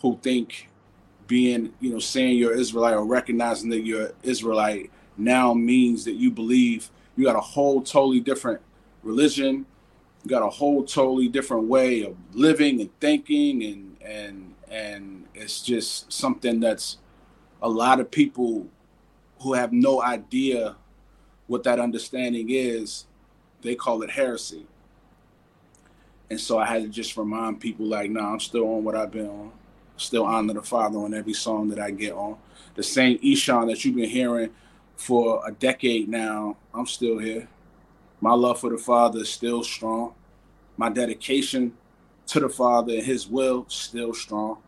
who think being, you know, saying you're Israelite or recognizing that you're Israelite now means that you believe you got a whole totally different religion. You got a whole totally different way of living and thinking and and and it's just something that's a lot of people who have no idea what that understanding is, they call it heresy. And so I had to just remind people like, no, nah, I'm still on what I've been on. Still honor the Father on every song that I get on. The same Eshon that you've been hearing for a decade now. I'm still here. My love for the Father is still strong. My dedication to the Father and His will still strong.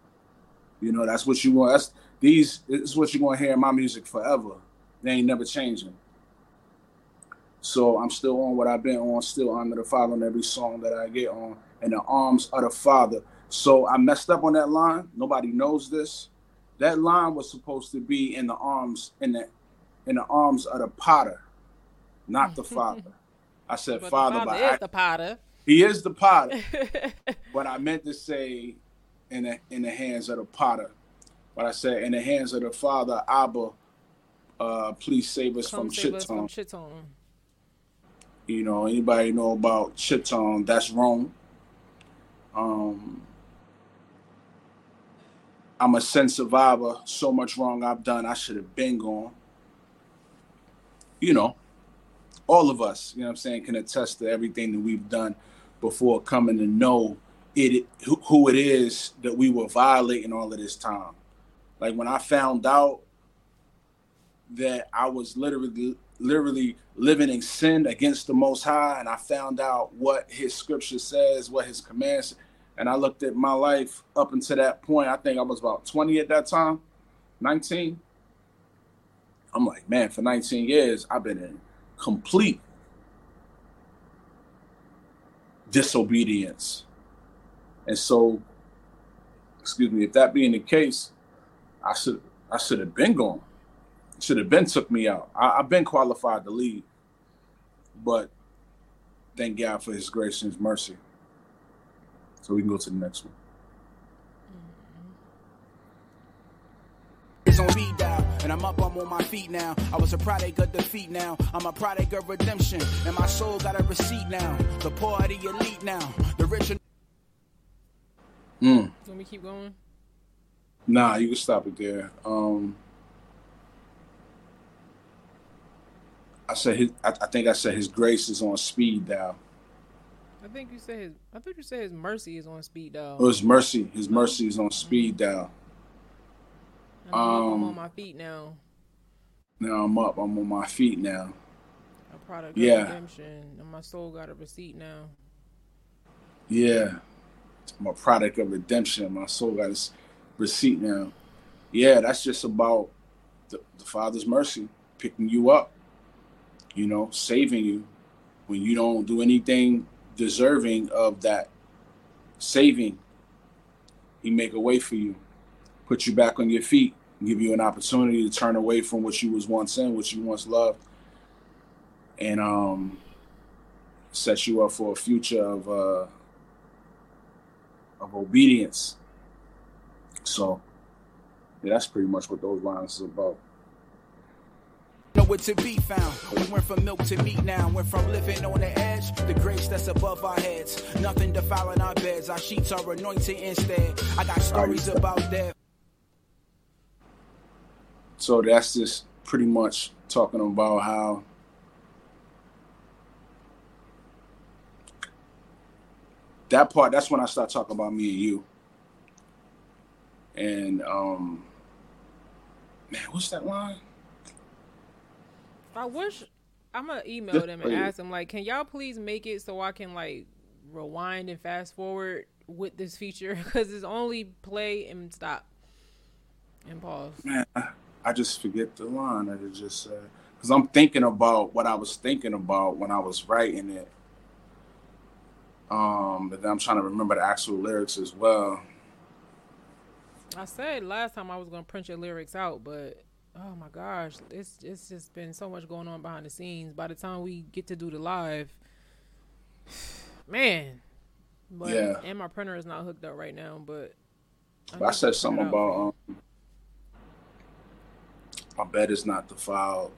You know, that's what you want. That's these is what you're gonna hear in my music forever. They ain't never changing. So I'm still on what I've been on, still honor the Father on every song that I get on, and the arms of the Father. So I messed up on that line. Nobody knows this. That line was supposed to be in the arms, in the in the arms of the potter, not the (laughs) father. I said but father, the father is I, the potter. He is the potter. (laughs) but I meant to say in the in the hands of the potter. But I said in the hands of the father, Abba, uh, please save us Come from Chiton. You know, anybody know about Chiton? That's wrong. Um, I'm a sin survivor. So much wrong I've done. I should have been gone you know, all of us, you know I'm saying, can attest to everything that we've done before coming to know it who it is that we were violating all of this time. Like when I found out that I was literally literally living in sin against the most high and I found out what his scripture says, what his commands and I looked at my life up until that point. I think I was about 20 at that time, 19. I'm like, man, for 19 years, I've been in complete disobedience. And so, excuse me, if that being the case, I should I should have been gone. Should have been took me out. I, have been qualified to lead, but thank God for His grace and His mercy. So we can go to the next one. It's on speed dial, and I'm up, I'm on my feet now. I was a product of defeat now. I'm a product of redemption, and my soul got a receipt now. The poor are the elite now. The rich. Are- mm. Let me keep going. Nah, you can stop it there. Um, I said his, I, I think I said his grace is on speed dial. I think you said his. I think you said his mercy is on speed dial. Oh, his mercy. His mercy is on speed dial. I'm, um, I'm on my feet now. Now I'm up. I'm on my feet now. A product yeah. of redemption, and my soul got a receipt now. Yeah, I'm a product of redemption. My soul got a receipt now. Yeah, that's just about the, the Father's mercy picking you up. You know, saving you when you don't do anything deserving of that saving, he make a way for you, put you back on your feet, give you an opportunity to turn away from what you was once in, what you once loved, and um, set you up for a future of uh, of obedience. So, yeah, that's pretty much what those lines is about nowhere to be found. We went from milk to meat now. Went from living on the edge, the grace that's above our heads. Nothing defiling our beds. Our sheets are anointed instead. I got stories about that. So that's just pretty much talking about how that part that's when I start talking about me and you. And um man, what's that line? I wish I'm gonna email them and ask them like, can y'all please make it so I can like rewind and fast forward with this feature (laughs) because it's only play and stop and pause. Man, I just forget the line that it just said because I'm thinking about what I was thinking about when I was writing it. Um, but then I'm trying to remember the actual lyrics as well. I said last time I was gonna print your lyrics out, but oh my gosh, it's it's just been so much going on behind the scenes. By the time we get to do the live, (sighs) man. But, yeah. And my printer is not hooked up right now, but. I, I said something about um, my bed is not defiled.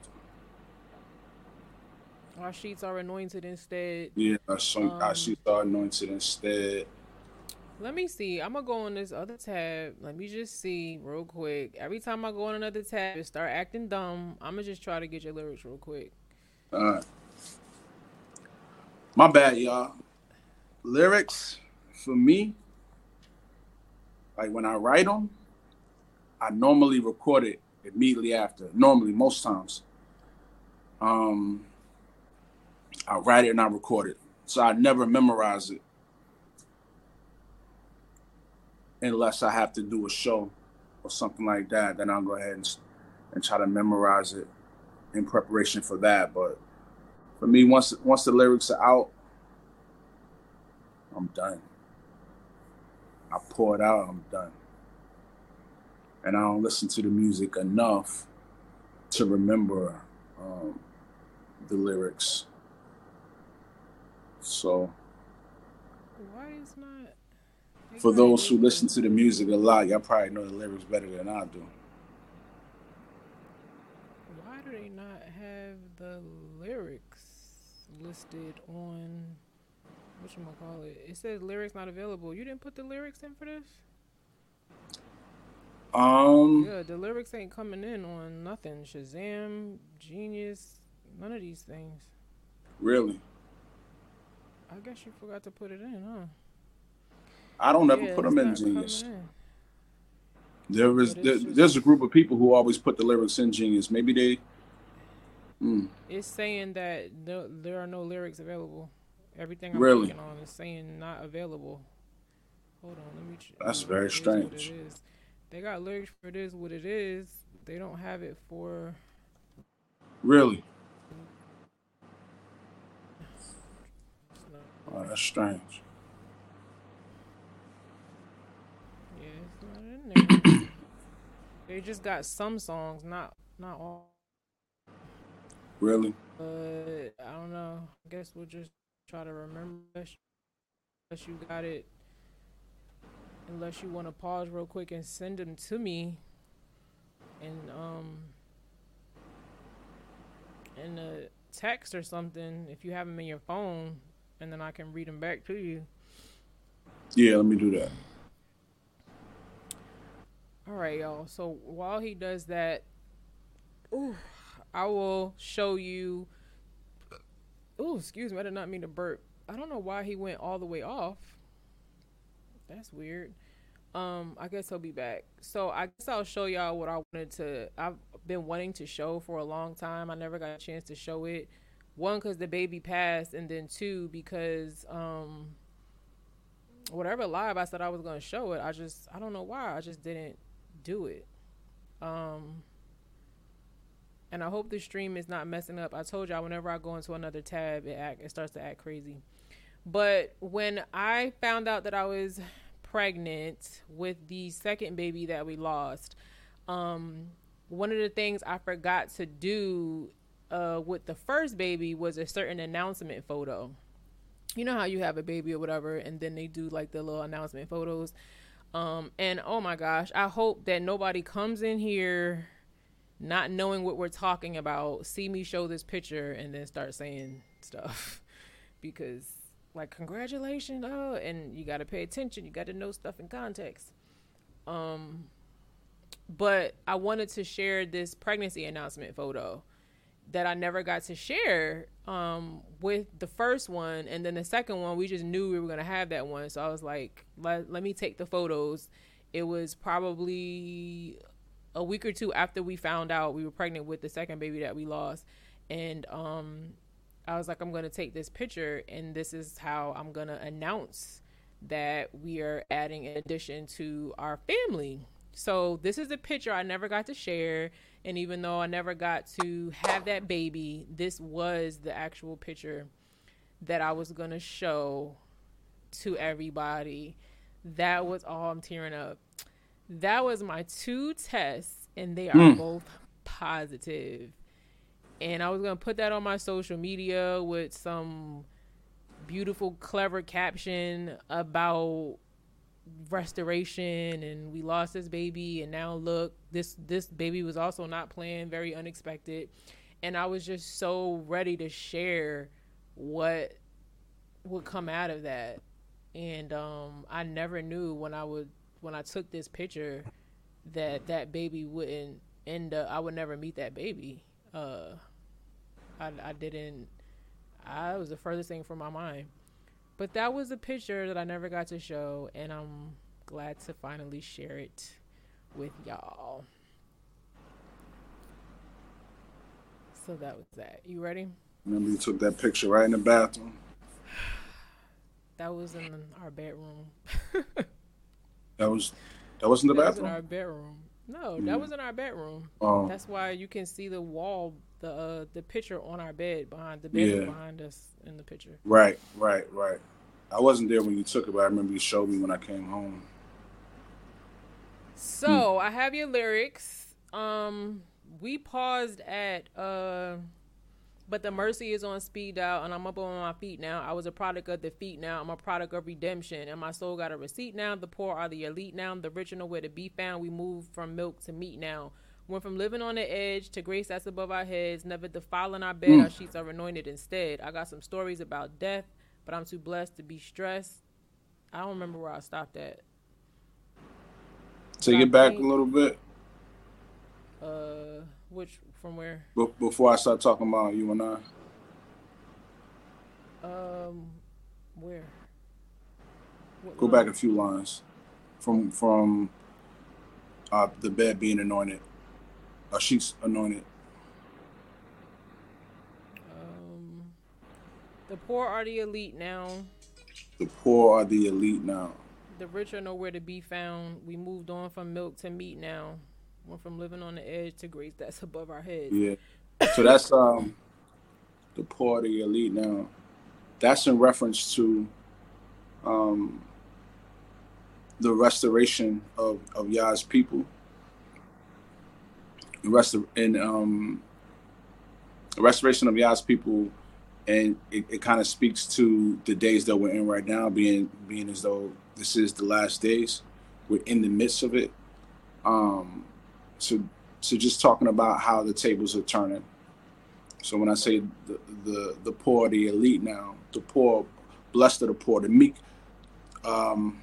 Our sheets are anointed instead. Yeah, our, um, our sheets are anointed instead. Let me see. I'm gonna go on this other tab. Let me just see real quick. Every time I go on another tab and start acting dumb, I'm gonna just try to get your lyrics real quick. All right. My bad, y'all. Lyrics for me, like when I write them, I normally record it immediately after. Normally, most times. Um, I write it and I record it, so I never memorize it unless I have to do a show or something like that. Then I'll go ahead and, and try to memorize it in preparation for that. But for me, once once the lyrics are out, I'm done. I pour it out, I'm done. And I don't listen to the music enough to remember um, the lyrics. So. Why is not? For those who listen to the music a lot, y'all probably know the lyrics better than I do. Why do they not have the lyrics listed on what you call it? It says lyrics not available. You didn't put the lyrics in for this? Um. Yeah, the lyrics ain't coming in on nothing. Shazam, Genius, none of these things. Really? I guess you forgot to put it in, huh? I don't ever yeah, put them in Genius. There is But there, just- there's a group of people who always put the lyrics in Genius. Maybe they. Mm, It's saying that no, there are no lyrics available. Everything I'm Really? clicking on is saying not available. Hold on, let me. That's very is what it strange. They got lyrics for this. what it is. They don't have it for. really? Oh, that's strange. Yeah, it's not in there. They just got some songs, not not all. Really? But I don't know. I guess we'll just try to remember. Unless unless you got it. Unless you want to pause real quick and send them to me. And um. In a text or something, if you have them in your phone, and then I can read them back to you. Yeah, let me do that. All right, y'all. So while he does that, ooh, I will show you. Oh, excuse me. I did not mean to burp. I don't know why he went all the way off. That's weird. Um, I guess he'll be back. So I guess I'll show y'all what I wanted to. I've been wanting to show for a long time. I never got a chance to show it. One, because the baby passed, and then two, because um, whatever live I said I was gonna show it, I just I don't know why I just didn't do it. Um and I hope the stream is not messing up. I told y'all whenever I go into another tab it act it starts to act crazy. But when I found out that I was pregnant with the second baby that we lost, um one of the things I forgot to do uh with the first baby was a certain announcement photo you know how you have a baby or whatever and then they do like the little announcement photos um and oh my gosh i hope that nobody comes in here not knowing what we're talking about see me show this picture and then start saying stuff. (laughs) Because like congratulations oh and you got to pay attention you got to know stuff in context. Um but i wanted to share this pregnancy announcement photo that I never got to share um, with the first one, and then the second one, we just knew we were gonna have that one. So I was like, let, let me take the photos. It was probably a week or two after we found out we were pregnant with the second baby that we lost, and um, I was like, I'm gonna take this picture, and this is how I'm gonna announce that we are adding an addition to our family. So this is a picture I never got to share. And even though I never got to have that baby, this was the actual picture that I was going to show to everybody. That was all I'm tearing up. That was my two tests, and they are Mm. both positive. And I was going to put that on my social media with some beautiful, clever caption about restoration and we lost this baby and now look this this baby was also not planned very unexpected. And i was just so ready to share what would come out of that. And um i never knew when i would when i took this picture that that baby wouldn't end up i would never meet that baby. Uh i, I didn't i was the furthest thing from my mind but that was a picture that I never got to show, and I'm glad to finally share it with y'all. So that was that. You ready? Remember you took that picture right in the bathroom. (sighs) That was in our bedroom. (laughs) That was that wasn't the that was in bathroom. our bedroom. No, that was in our bedroom. Oh, That's why you can see the wall, the uh, the picture on our bed behind the bed Yeah. behind us in the picture. right, right, right. I wasn't there when you took it, but I remember you showed me when I came home. So I have your lyrics. Um, we paused at uh, but the mercy is on speed dial, and I'm up on my feet now. I was a product of defeat. Now I'm a product of redemption, and my soul got a receipt now. The poor are the elite now. The rich are nowhere to be found. We move from milk to meat now. Went from living on the edge to grace that's above our heads. Never defiling our bed. Our sheets are anointed instead. I got some stories about death, but I'm too blessed to be stressed. I don't remember where I stopped at. Take it back a little bit Uh, which from where? be- before I start talking about you and I. Um, where? What Go line? back a few lines from from. uh, the bed being anointed, our sheets anointed. Um, the poor are the elite now. The poor are the elite now. The rich are nowhere to be found. We moved on from milk to meat now. Went from living on the edge to grace that's above our heads. Yeah. So that's um the poor are the elite now. That's in reference to um the restoration of, of Yah's people. The rest of, in um the restoration of Yah's people and it, it kind of speaks to the days that we're in right now, being being as though this is the last days. We're in the midst of it. Um so so just talking about how the tables are turning. So when I say the the, the poor, the elite now, the poor, blessed are the poor, the meek, um,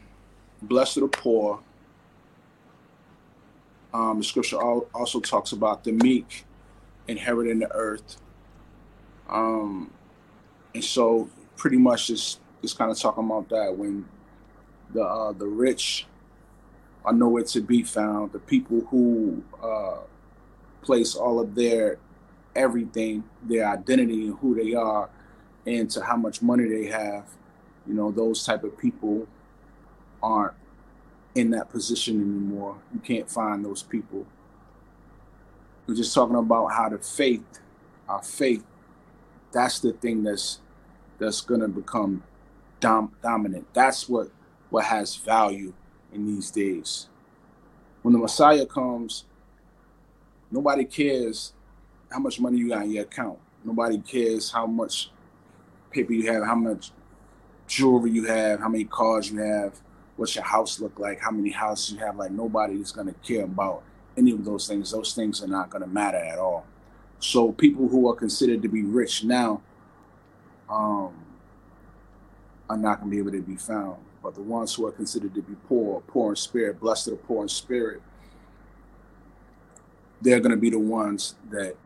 blessed are the poor. Um, the scripture also talks about the meek inheriting the earth. Um, and so pretty much just just kind of talking about that when the uh, the rich are nowhere to be found. The people who uh, place all of their everything, their identity and who they are, into how much money they have, you know, those type of people aren't in that position anymore. You can't find those people. We're just talking about how the faith, our faith, that's the thing that's that's gonna become dom- dominant. That's what what has value in these days. When the Messiah comes, nobody cares how much money you got in your account. Nobody cares how much paper you have, how much jewelry you have, how many cars you have, what your house look like, how many houses you have. Like nobody is gonna care about any of those things. Those things are not gonna matter at all. So people who are considered to be rich now um, are not gonna be able to be found. But the ones who are considered to be poor, poor in spirit, blessed are poor in spirit, they're gonna be the ones that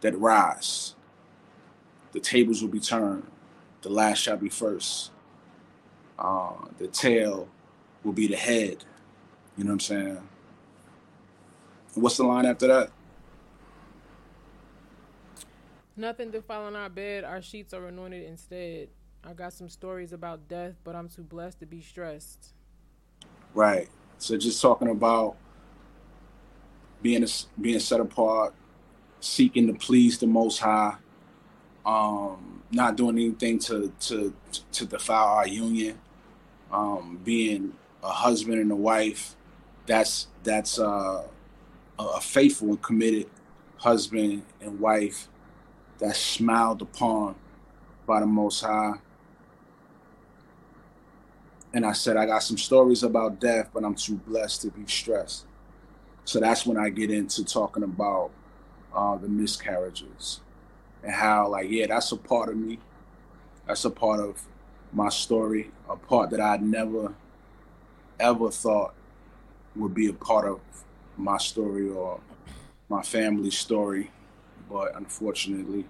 that rise. The tables will be turned. The last shall be first. Uh, the tail will be the head. You know what I'm saying? what's the line after that? Nothing to fall on our bed. Our sheets are anointed instead. I got some stories about death, but I'm too blessed to be stressed. Right. So just talking about being a, being set apart, seeking to please the Most High, um, not doing anything to to to defile our union, um, being a husband and a wife. That's that's uh, a faithful and committed husband and wife that's smiled upon by the Most High. And I said, I got some stories about death, but I'm too blessed to be stressed. So that's when I get into talking about uh, the miscarriages and how like yeah that's a part of me that's a part of my story a part that i never ever thought would be a part of my story or my family's story but unfortunately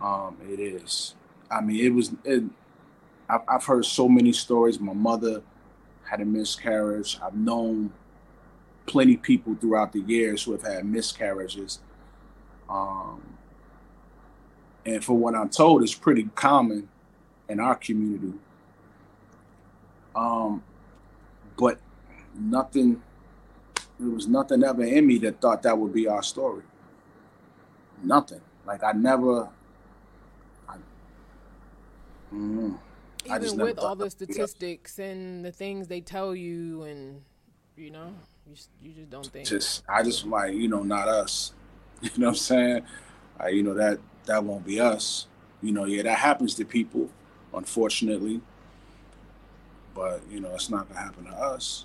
um, it is i mean it was it, I've, I've heard so many stories my mother had a miscarriage i've known plenty people throughout the years who have had miscarriages um, and for what I'm told, it's pretty common in our community. Um, but nothing, there was nothing ever in me that thought that would be our story. Nothing. Like I never. I, mm, Even with all the statistics and the things they tell you, and you know, you, you just don't think. Just I just like you know, not us. (laughs) You know what I'm saying? Uh, you know that that won't be us. You know, yeah, that happens to people, unfortunately. But you know, it's not gonna happen to us.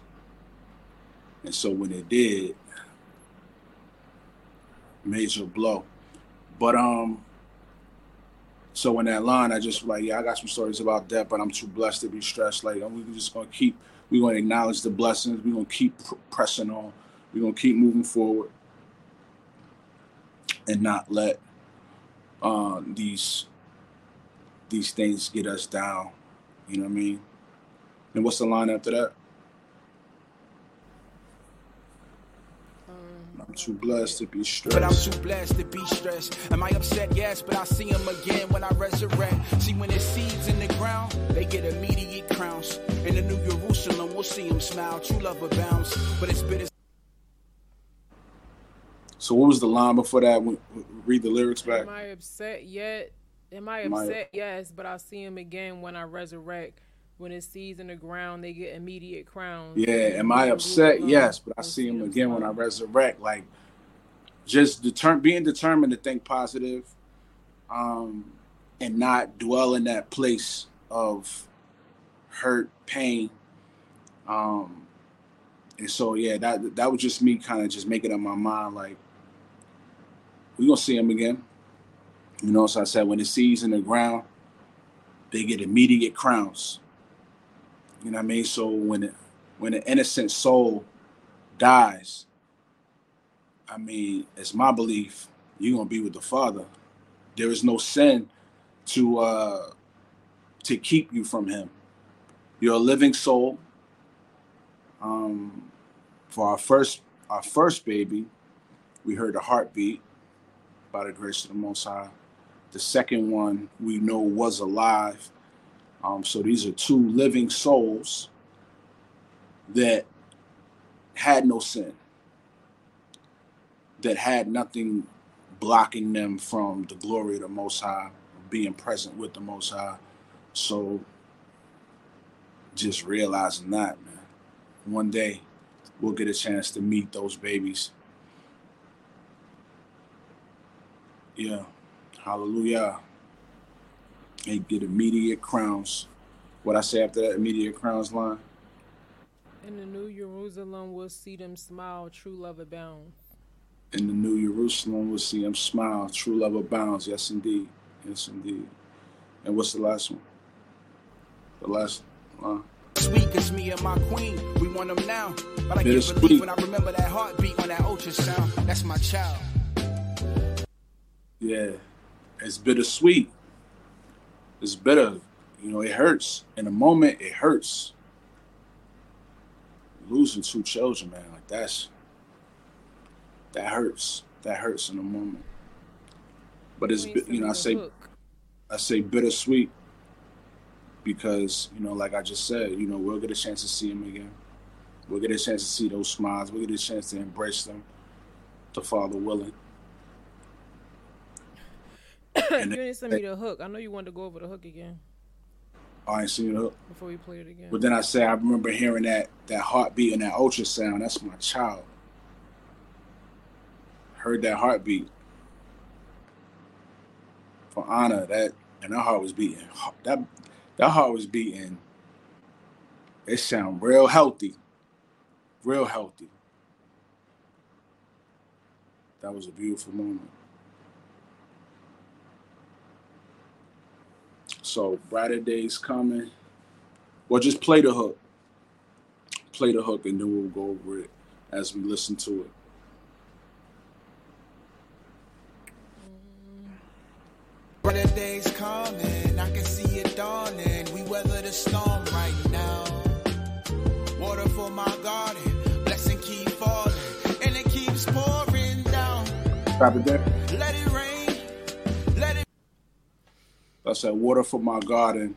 And so when it did, major blow. But um, so in that line, I just like, yeah, I got some stories about that, but I'm too blessed to be stressed. Like, we're just gonna keep, we're gonna acknowledge the blessings. We're gonna keep pr- pressing on. We're gonna keep moving forward and not let uh, these these things get us down. You know what I mean? And what's the line after that? Too blessed to be stressed. But I'm too blessed to be stressed. Am I upset? Yes, but I see him again when I resurrect. See, when there's seeds in the ground, they get immediate crowns. In the New Jerusalem, we'll see him smile. True love abounds, but it's bitter. So what was the line before that? Read the lyrics back. Am I upset yet? Am I upset? yes, but I'll see him again when I resurrect. When it seeds in the ground, they get immediate crowns. Yeah. Am I upset? Yes, but I see him again when I resurrect. Like just deter- being determined to think positive, um, and not dwell in that place of hurt, pain. Um, and so yeah, that that was just me kind of just making up my mind like we're gonna see him again. You know, so I said when it seeds in the ground, they get immediate crowns. You know what I mean? So when it, when an innocent soul dies, I mean, it's my belief you're gonna be with the Father. There is no sin to uh to keep you from him. You're a living soul. Um for our first our first baby, we heard a heartbeat by the grace of the Most High. The second one we know was alive. Um, so these are two living souls that had no sin, that had nothing blocking them from the glory of the Most High, being present with the Most High. So just realizing that, man, one day we'll get a chance to meet those babies. Yeah. Hallelujah. And get immediate crowns. What I say after that immediate crowns line? In the New Jerusalem, we'll see them smile, true love abounds. In the New Jerusalem, we'll see them smile, true love abounds. Yes, indeed. Yes, indeed. And what's the last one? The last line. Sweet, cause me and my queen, we want them now. But I get relief when I remember that heartbeat on that ultrasound. That's my child. Yeah it's bittersweet. It's bitter. You know, it hurts. In a moment, it hurts. Losing two children, man, like that's that hurts. That hurts in a moment. But it's you know, I say I say bittersweet because, you know, like I just said, you know, we'll get a chance to see him again. We'll get a chance to see those smiles. We'll get a chance to embrace them, the Father willing. (coughs) you didn't send me the hook. I know you wanted to go over the hook again. I ain't seen the hook before we played it again. But then I say I remember hearing that that heartbeat and that ultrasound. That's my child. Heard that heartbeat for Anna. That and that heart was beating. That that heart was beating. It sound real healthy, real healthy. That was a beautiful moment. So brighter days coming. Well, just play the hook. Play the hook, and then we'll go over it as we listen to it. Brighter days coming, I can see it dawning. We weather the storm right now. Water for my garden, blessing keep falling, and it keeps pouring down. Stop it there. I said, water for my garden,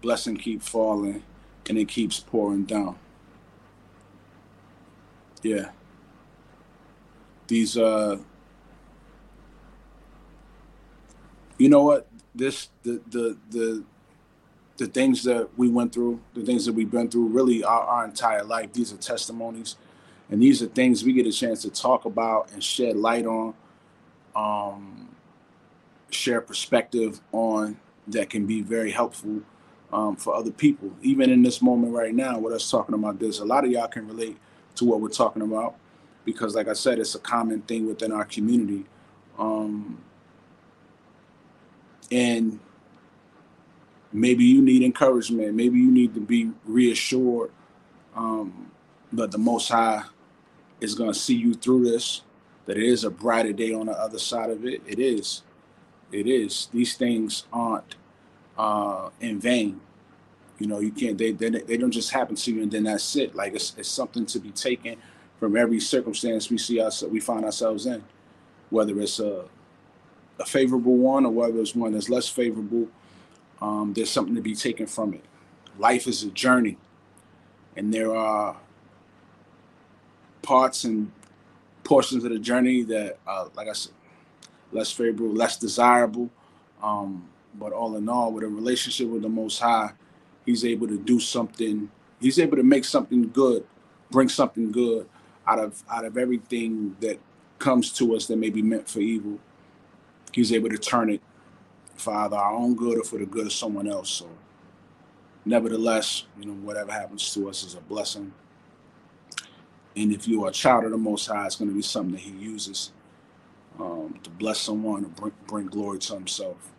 blessing keep falling, and it keeps pouring down. Yeah. These uh you know what? This the the the the things that we went through, the things that we've been through really our, our entire life. These are testimonies. And these are things we get a chance to talk about and shed light on, um, share perspective on that can be very helpful um, for other people. Even in this moment right now, with us talking about this, a lot of y'all can relate to what we're talking about because, like I said, it's a common thing within our community. Um, and maybe you need encouragement. Maybe you need to be reassured um, that the Most High is going to see you through this, that it is a brighter day on the other side of it. It is. It is. These things aren't uh, in vain. You know, you can't. They, they they don't just happen to you and then that's it. Like it's it's something to be taken from every circumstance we see us we find ourselves in, whether it's a a favorable one or whether it's one that's less favorable. Um, there's something to be taken from it. Life is a journey, and there are parts and portions of the journey that, uh, like I said, less favorable, less desirable. Um, but all in all, with a relationship with the Most High, He's able to do something. He's able to make something good, bring something good out of out of everything that comes to us that may be meant for evil. He's able to turn it for either our own good or for the good of someone else. So, nevertheless, you know, whatever happens to us is a blessing. And if you are a child of the Most High, it's going to be something that He uses um, to bless someone or bring, bring glory to Himself.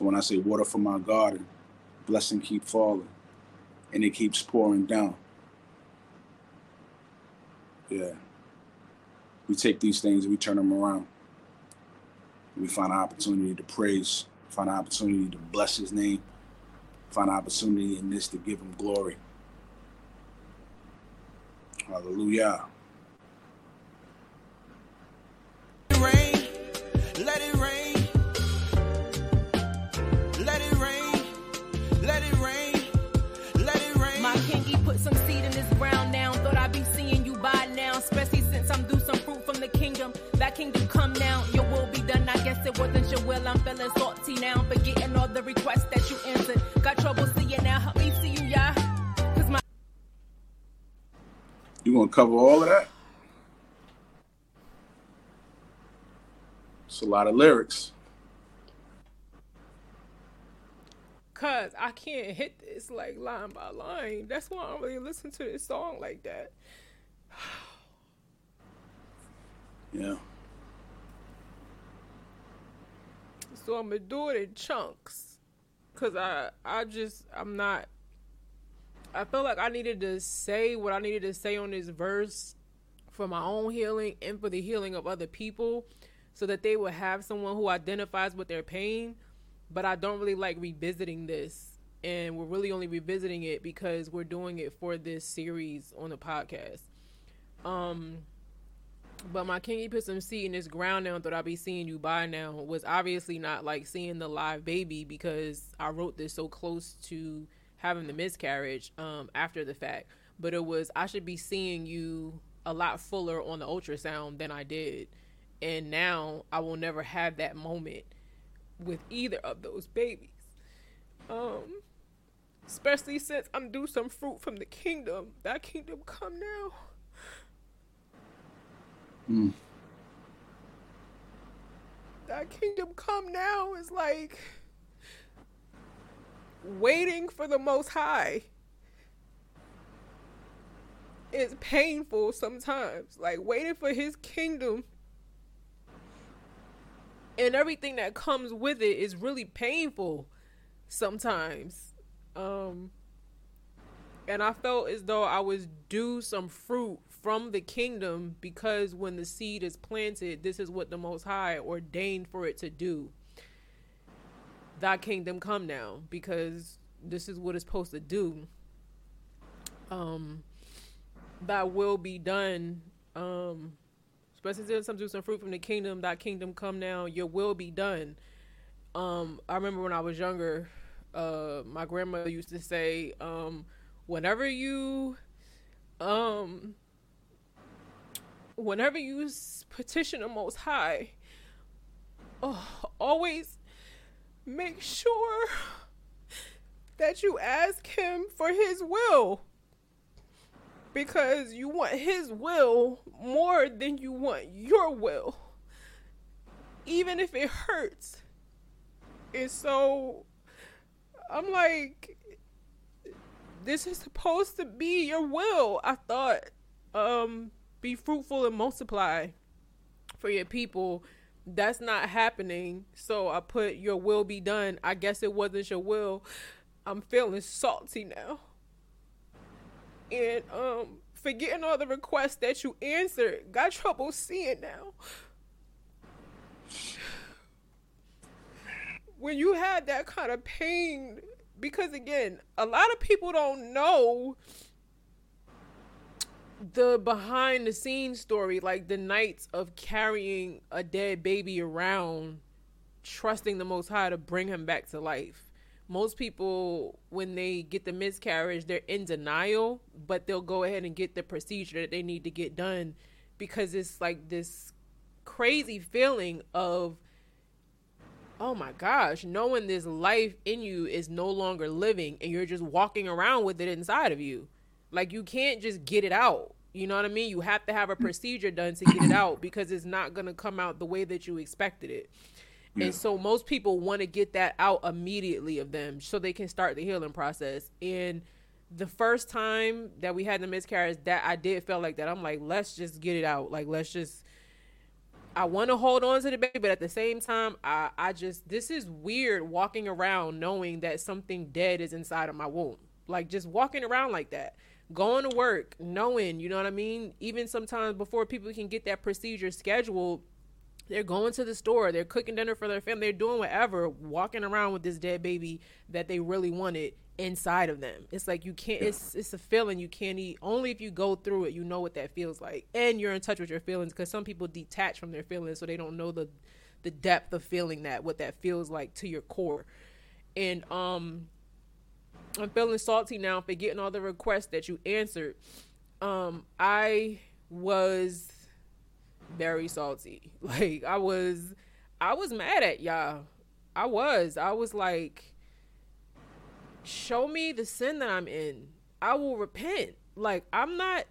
So when I say water from my garden, blessing keep falling, and it keeps pouring down. Yeah. We take these things and we turn them around. We find an opportunity to praise, find an opportunity to bless His name, find an opportunity in this to give Him glory. Hallelujah. Now. Your will be done. I guess it wasn't your will. I'm feeling salty now. Forgetting all the requests that you answered. Got trouble seeing now. Help me see you, yeah. Cause my You gonna cover all of that? It's a lot of lyrics. Cause I can't hit this like line by line. That's why I don't really listen to this song like that. (sighs) Yeah. So I'm gonna do it in chunks. Cause I I just I'm not I feel like I needed to say what I needed to say on this verse for my own healing and for the healing of other people so that they will have someone who identifies with their pain. But I don't really like revisiting this. And we're really only revisiting it because we're doing it for this series on the podcast. Um but my King some seed in this ground now that I'll be seeing you by now was obviously not like seeing the live baby because I wrote this so close to having the miscarriage um after the fact. But it was I should be seeing you a lot fuller on the ultrasound than I did. And now I will never have that moment with either of those babies. Um especially since I'm due some fruit from the kingdom. That kingdom come now. Mm. that kingdom come now is like waiting for the most high It's painful sometimes like waiting for his kingdom and everything that comes with it is really painful sometimes um and i felt as though i was due some fruit from the kingdom because when the seed is planted this is what the most high ordained for it to do. Thy kingdom come now because this is what it's supposed to do. Um thy will be done um especially i'm doing some fruit from the kingdom thy kingdom come now your will be done. Um i remember when i was younger uh my grandmother used to say um whenever you um whenever you petition the most high oh, always make sure that you ask him for his will. Because you want his will more than you want your will. Even if it hurts and so i'm like this is supposed to be your will i thought. Um be fruitful and multiply for your people. That's not happening. So i put your will be done. I guess it wasn't your will. I'm feeling salty now. And um forgetting all the requests that you answered. Got trouble seeing now. When you had that kind of pain because again, a lot of people don't know the behind the scenes story, like the nights of carrying a dead baby around, trusting the Most High to bring him back to life. Most people, when they get the miscarriage, they're in denial, but they'll go ahead and get the procedure that they need to get done because it's like this crazy feeling of oh my gosh, knowing this life in you is no longer living and you're just walking around with it inside of you. Like you can't just get it out. You know what I mean? You have to have a procedure done to get it out because it's not going to come out the way that you expected it. Yeah. And so most people want to get that out immediately of them so they can start the healing process. And the first time that we had the miscarriage, that I did feel like that. I'm like, let's just get it out. Like, let's just I want to hold on to the baby, but at the same time, I, I just this is weird walking around knowing that something dead is inside of my womb. Like just walking around like that, going to work, knowing, you know what I mean? Even sometimes before people can get that procedure scheduled, they're going to the store, they're cooking dinner for their family, they're doing whatever, walking around with this dead baby that they really wanted inside of them. It's like you can't. Yeah. It's it's a feeling you can't eat. Only if you go through it, you know what that feels like, and you're in touch with your feelings. Because some people detach from their feelings, so they don't know the the depth of feeling that what that feels like to your core. And um, I'm feeling salty now for getting all the requests that you answered. Um, I was very salty. (laughs) Like I was, I was mad at y'all. I was. I was like show me the sin that I'm in. I will repent. Like I'm not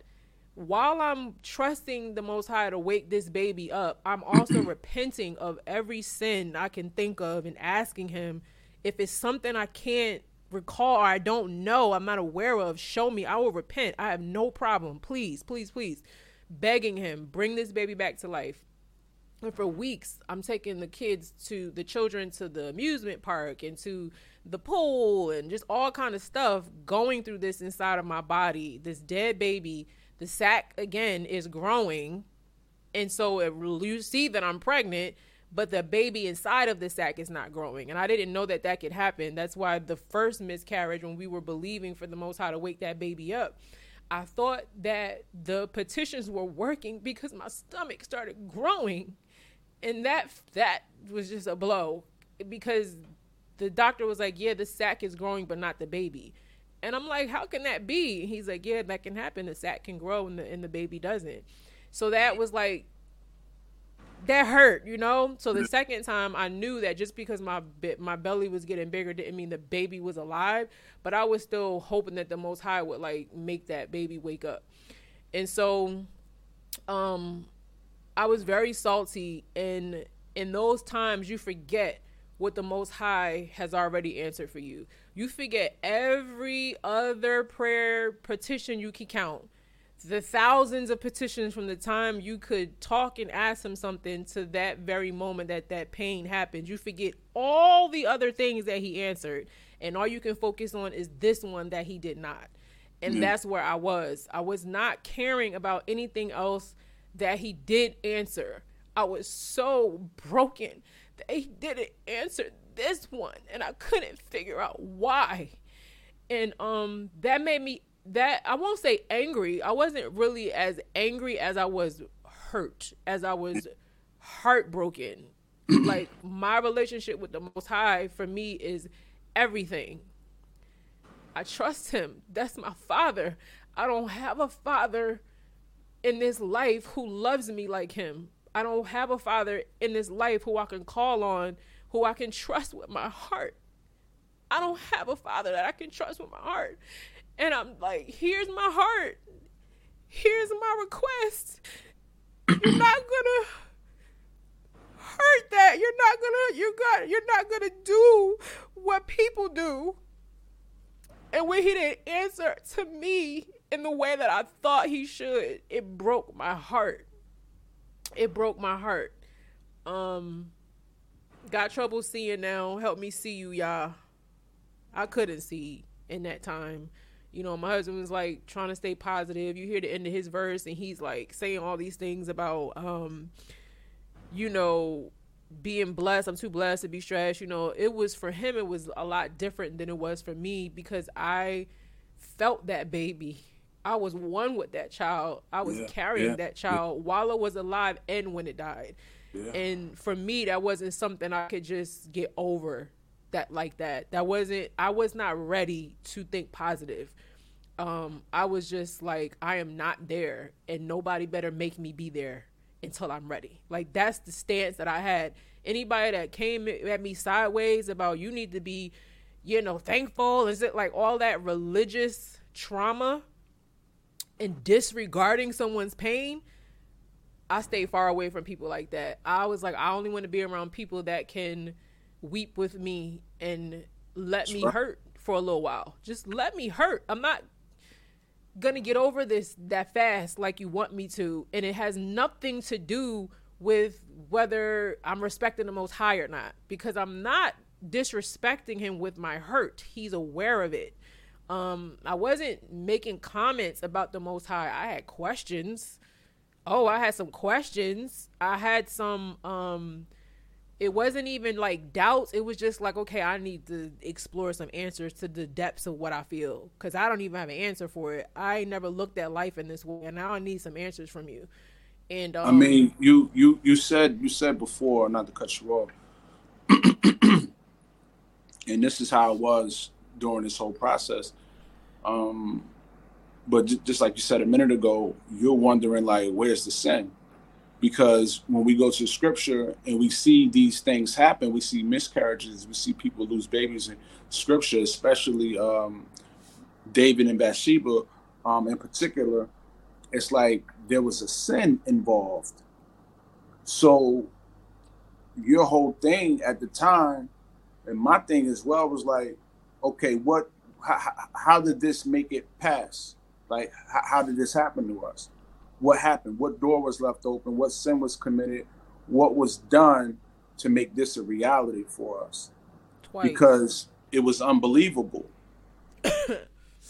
while I'm trusting the most high to wake this baby up, I'm also (clears throat) repenting of every sin I can think of and asking him if it's something I can't recall or I don't know, I'm not aware of, show me. I will repent. I have no problem. Please, please, please. Begging him, bring this baby back to life. And for weeks, I'm taking the kids to the children to the amusement park and to the pool and just all kind of stuff going through this inside of my body this dead baby the sac again is growing and so it, you see that i'm pregnant but the baby inside of the sac is not growing and i didn't know that that could happen that's why the first miscarriage when we were believing for the most high to wake that baby up i thought that the petitions were working because my stomach started growing and that that was just a blow because the doctor was like, "Yeah, the sac is growing, but not the baby." And I'm like, "How can that be?" he's like, "Yeah, that can happen. The sac can grow, and the and the baby doesn't." So that was like that hurt, you know. So the second time, I knew that just because my my belly was getting bigger didn't mean the baby was alive, but I was still hoping that the Most High would like make that baby wake up. And so, um, I was very salty, and in those times, you forget what the Most High has already answered for you. You forget every other prayer petition you can count. The thousands of petitions from the time you could talk and ask him something to that very moment that that pain happened. You forget all the other things that he answered. And all you can focus on is this one that he did not. And mm-hmm. that's where I was. I was not caring about anything else that he did answer. I was so broken they didn't answer this one and I couldn't figure out why. And um that made me that I won't say angry. I wasn't really as angry as I was hurt, as I was heartbroken. (clears throat) like my relationship with the most high for me is everything. I trust him. That's my father. I don't have a father in this life who loves me like him. I don't have a father in this life who I can call on, who I can trust with my heart. I don't have a father that I can trust with my heart. And I'm like, here's my heart. Here's my request. You're not (clears throat) gonna hurt that. You're not gonna you got you're not gonna do what people do. And when he didn't answer to me in the way that I thought he should, it broke my heart it broke my heart. Um, got trouble seeing now. Help me see you, y'all. I couldn't see in that time. You know, my husband was like trying to stay positive. You hear the end of his verse, and he's like saying all these things about, um, you know, being blessed. I'm too blessed to be stressed. You know, it was for him. It was a lot different than it was for me because I felt that baby. I was one with that child. I was Yeah, carrying yeah, that child while it was alive and when it died. Yeah. And for me, that wasn't something I could just get over that like that. That wasn't. I was not ready to think positive. Um, I was just like, I am not there, and nobody better make me be there until I'm ready. Like that's the stance that I had. Anybody that came at me sideways about you need to be, you know, thankful, is it like all that religious trauma and disregarding someone's pain? I stay far away from people like that. I was like, I only want to be around people that can weep with me and let me hurt for a little while. Just let me hurt. I'm not gonna get over this that fast like you want me to and it has nothing to do with whether i'm respecting the most high or not because i'm not disrespecting him with my hurt. He's aware of it. Um i wasn't making comments about the most high. I had questions. Oh i had some questions. I had some um it wasn't even like doubts it was just like okay i need to explore some answers to the depths of what i feel because i don't even have an answer for it i never looked at life in this way and now i need some answers from you and um, I mean, you you you said you said before, not to cut you off, (clears throat) and this is how it was during this whole process. Um, but j- just like you said a minute ago, you're wondering like, where's the sin? Because when we go to Scripture and we see these things happen, we see miscarriages, we see people lose babies in Scripture, especially um, David and Bathsheba, um, in particular. It's like there was a sin involved. So your whole thing at the time, and my thing as well was like, okay, what? How, how did this make it pass? Like, how, how did this happen to us? What happened? What door was left open? What sin was committed? What was done to make this a reality for us? twice Because it was unbelievable, (coughs)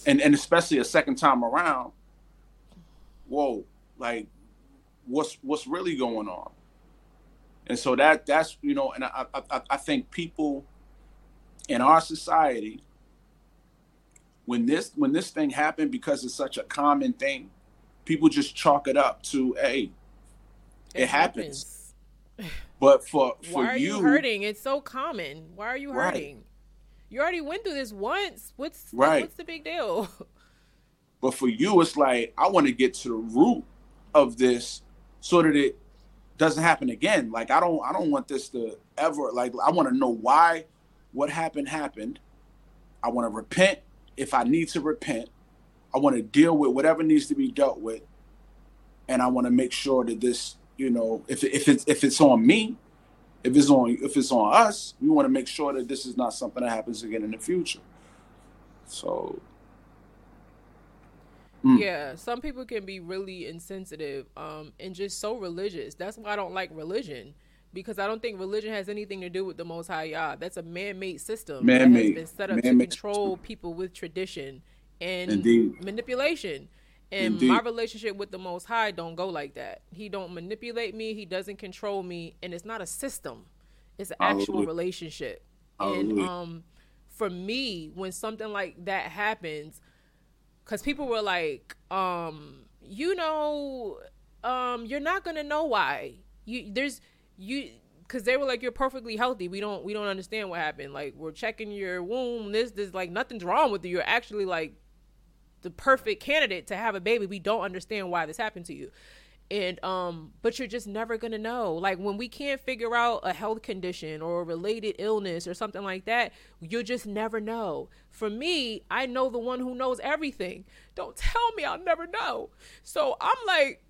and and especially a second time around. Whoa, like, what's what's really going on? And so that that's you know, and I I, I- I think people in our society, when this when this thing happened, because it's such a common thing, people just chalk it up to hey, it, happens. But for for why are you, you, hurting it's so common why are you Right. hurting you already went through this once what's Right. what's the big deal (laughs) but for you, it's like I want to get to the root of this so that it doesn't happen again. Like I don't I don't want this to ever like I want to know why what happened happened. I want to repent if I need to repent. I want to deal with whatever needs to be dealt with, and I want to make sure that this, you know, if if it's if it's on me, if it's on if it's on us, we want to make sure that this is not something that happens again in the future. So Mm. yeah some people can be really insensitive um and just so religious that's why i don't like religion because i don't think religion has anything to do with the most high Yah. that's a man-made system that has Man-made. been set up Man-made to control people with tradition and Indeed. manipulation. And Indeed. my relationship with the most high don't go like that. He don't manipulate me. He doesn't control me. And it's not a system. It's an actual Hallelujah. relationship. And um for me when something like that happens because people were like um you know um you're not gonna know why. You there's you because they were like you're perfectly healthy. We don't we don't understand what happened. Like we're checking your womb this this like nothing's wrong with you. You're actually like the perfect candidate to have a baby we don't understand why this happened to you. And um but you're just never gonna know. Like when we can't figure out a health condition or a related illness or something like that you'll just never know. For me i know the one who knows everything. Don't tell me i'll never know. So i'm like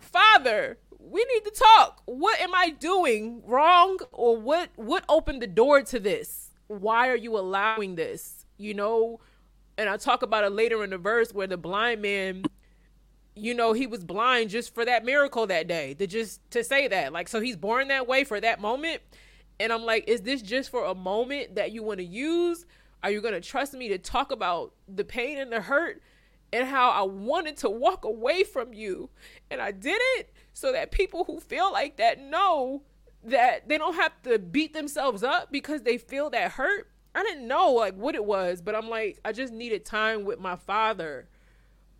father we need to talk. What am i doing wrong or what what opened the door to this? Why are you allowing this? You know and i talk about it later in the verse where the blind man you know he was blind just for that miracle that day to just to say that. Like so he's born that way for that moment. And i'm like is this just for a moment that you want to use? Are you going to trust me to talk about the pain and the hurt and how i wanted to walk away from you and i did it? So that people who feel like that know that they don't have to beat themselves up because they feel that hurt. I didn't know like what it was, but I'm like I just needed time with my father.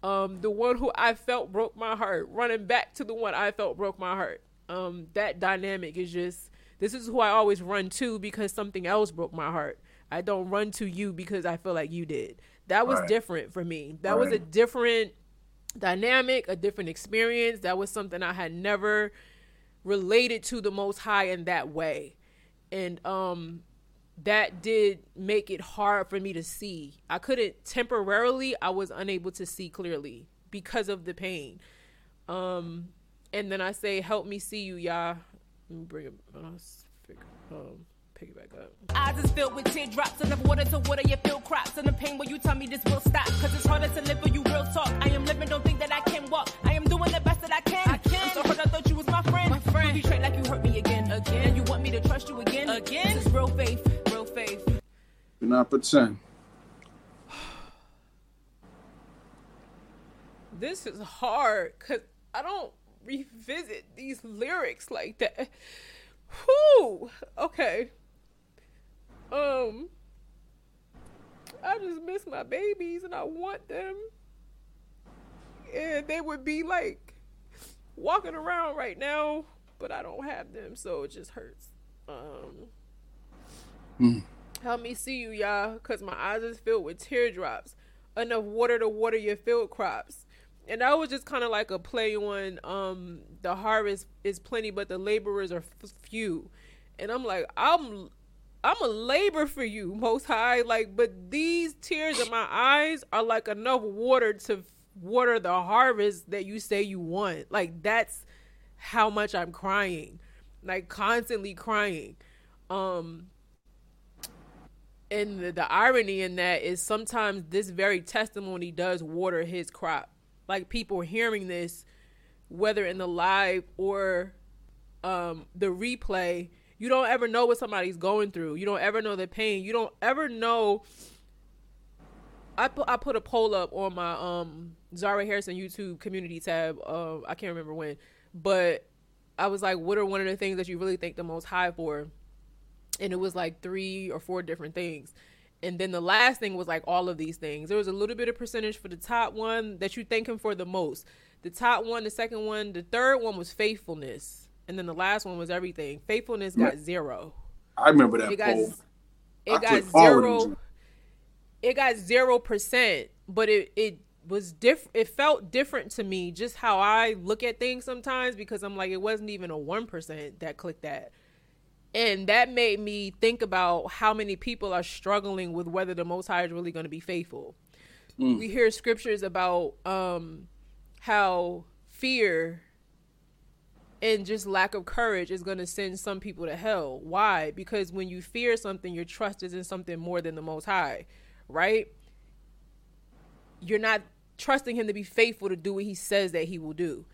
Um the one who I felt broke my heart, running back to the one I felt broke my heart. Um that dynamic is just this is who I always run to because something else broke my heart. I don't run to you because I feel like you did. That was Right. different for me. That was a different dynamic, a different experience. That was something I had never related to the most high in that way. And um that did make it hard for me to see. I couldn't temporarily I was unable to see clearly because of the pain. Um and then I say help me see you, y'all. Let me bring it uh, s- figure- um pick it back up. Eyes is filled with teardrops enough water to water your field crops and the pain. When you tell me this will stop? Cause it's harder to live for you real talk. I am living don't think that I can walk. I am doing the best that I can. I can. I'm so hurt I thought you was my friend. My friend. You straight like you hurt me again. Again. And you want me to trust you again? Again. This is real faith faith You're not pretend. this is hard because I don't revisit these lyrics like that. Whew. Okay. Um. I just miss my babies and I want them. And they would be like walking around right now, but I don't have them, so it just hurts. Um. Help me see you, y'all, because my eyes is filled with teardrops. Enough water to water your field crops. And that was just kind of like a play on um the harvest is plenty, but the laborers are f- few. And I'm like, I'm I'm a labor for you, most high. Like, but these tears in my eyes are like enough water to water the harvest that you say you want. Like that's how much I'm crying. Like constantly crying. Um and the, the irony in that is sometimes this very testimony does water his crop like people hearing this whether in the live or um the replay you don't ever know what somebody's going through you don't ever know the pain you don't ever know I put I put a poll up on my um Zara Harrison YouTube community tab. Uh, I can't remember when, but I was like, "What are one of the things that you really thank the most high for?" And it was like three or four different things. And then the last thing was like all of these things. There was a little bit of percentage for the top one that you thank him for the most. The top one, the second one, the third one was faithfulness. And then the last one was everything. Faithfulness got zero. I remember that It got poll. it got zero it got zero percent, but it it was different it felt different to me just how I look at things sometimes because I'm like it wasn't even a one percent that clicked that. And that made me think about how many people are struggling with whether the most high is really going to be faithful. We hear scriptures about um how fear and just lack of courage is going to send some people to hell. Why? Because when you fear something, your trust is in something more than the most high, right? You're not trusting him to be faithful to do what he says that he will do.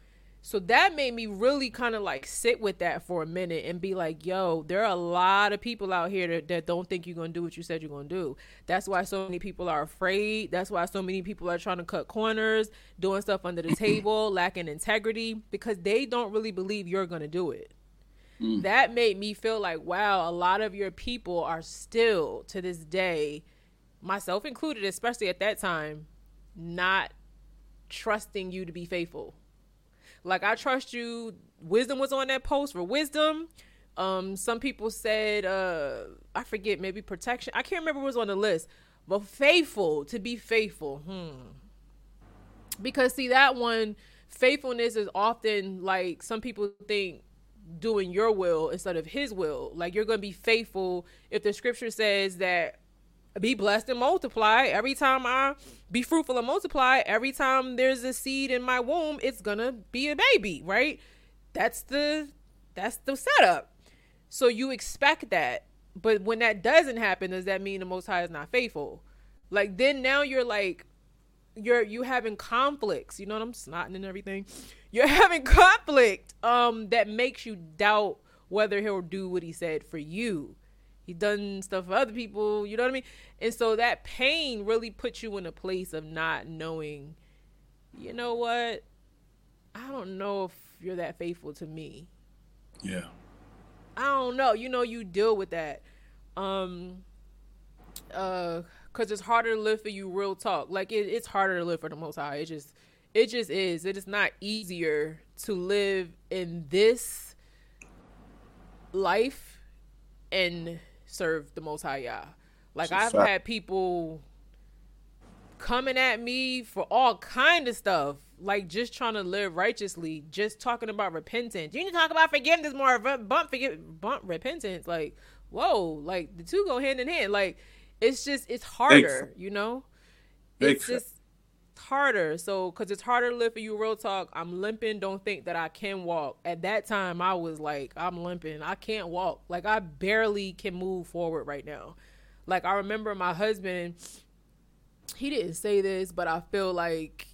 So that made me really kind of like sit with that for a minute and be like, yo, there are a lot of people out here that, that don't think you're going to do what you said you're going to do. That's why so many people are afraid. That's why so many people are trying to cut corners, doing stuff under the (clears throat) table, lacking integrity because they don't really believe you're going to do it. Mm. That made me feel like, wow, a lot of your people are still to this day, myself included, especially at that time, not trusting you to be faithful. Like I trust you. Wisdom was on that post for wisdom. Um, some people said, uh, I forget, maybe protection. I can't remember what was on the list, but faithful to be faithful. Hmm. Because see that one, faithfulness is often like some people think doing your will instead of his will. Like you're gonna be faithful if the scripture says that be blessed and multiply every time i be fruitful and multiply every time there's a seed in my womb it's gonna be a baby right? That's the that's the setup. So you expect that. But when that doesn't happen does that mean the most high is not faithful? Like then now you're like you're you having conflicts. You know what i'm snotting and everything? You're (laughs) having conflict um that makes you doubt whether he'll do what he said for you he done stuff for other people you know what i mean and so that pain really puts you in a place of not knowing you know what i don't know if you're that faithful to me Yeah. I don't know. You know, you deal with that. Um, uh, cause it's harder to live for you. Real talk. Like it, it's harder to live for the Most High. It just, it just is. It is not easier to live in this life and serve the Most High Yah. Like I've had people coming at me for all kind of stuff, like just trying to live righteously, just talking about repentance. You need to talk about forgiveness more, bu- bump forgive, bump repentance. Like, whoa, like the two go hand in hand. Like, it's just it's harder, you know. Big it's just harder. So, because it's harder to live for you, real talk. I'm limping. Don't think that I can walk. At that time, I was like, I'm limping. I can't walk. Like, I barely can move forward right now. Like, I remember my husband. He didn't say this, but I feel like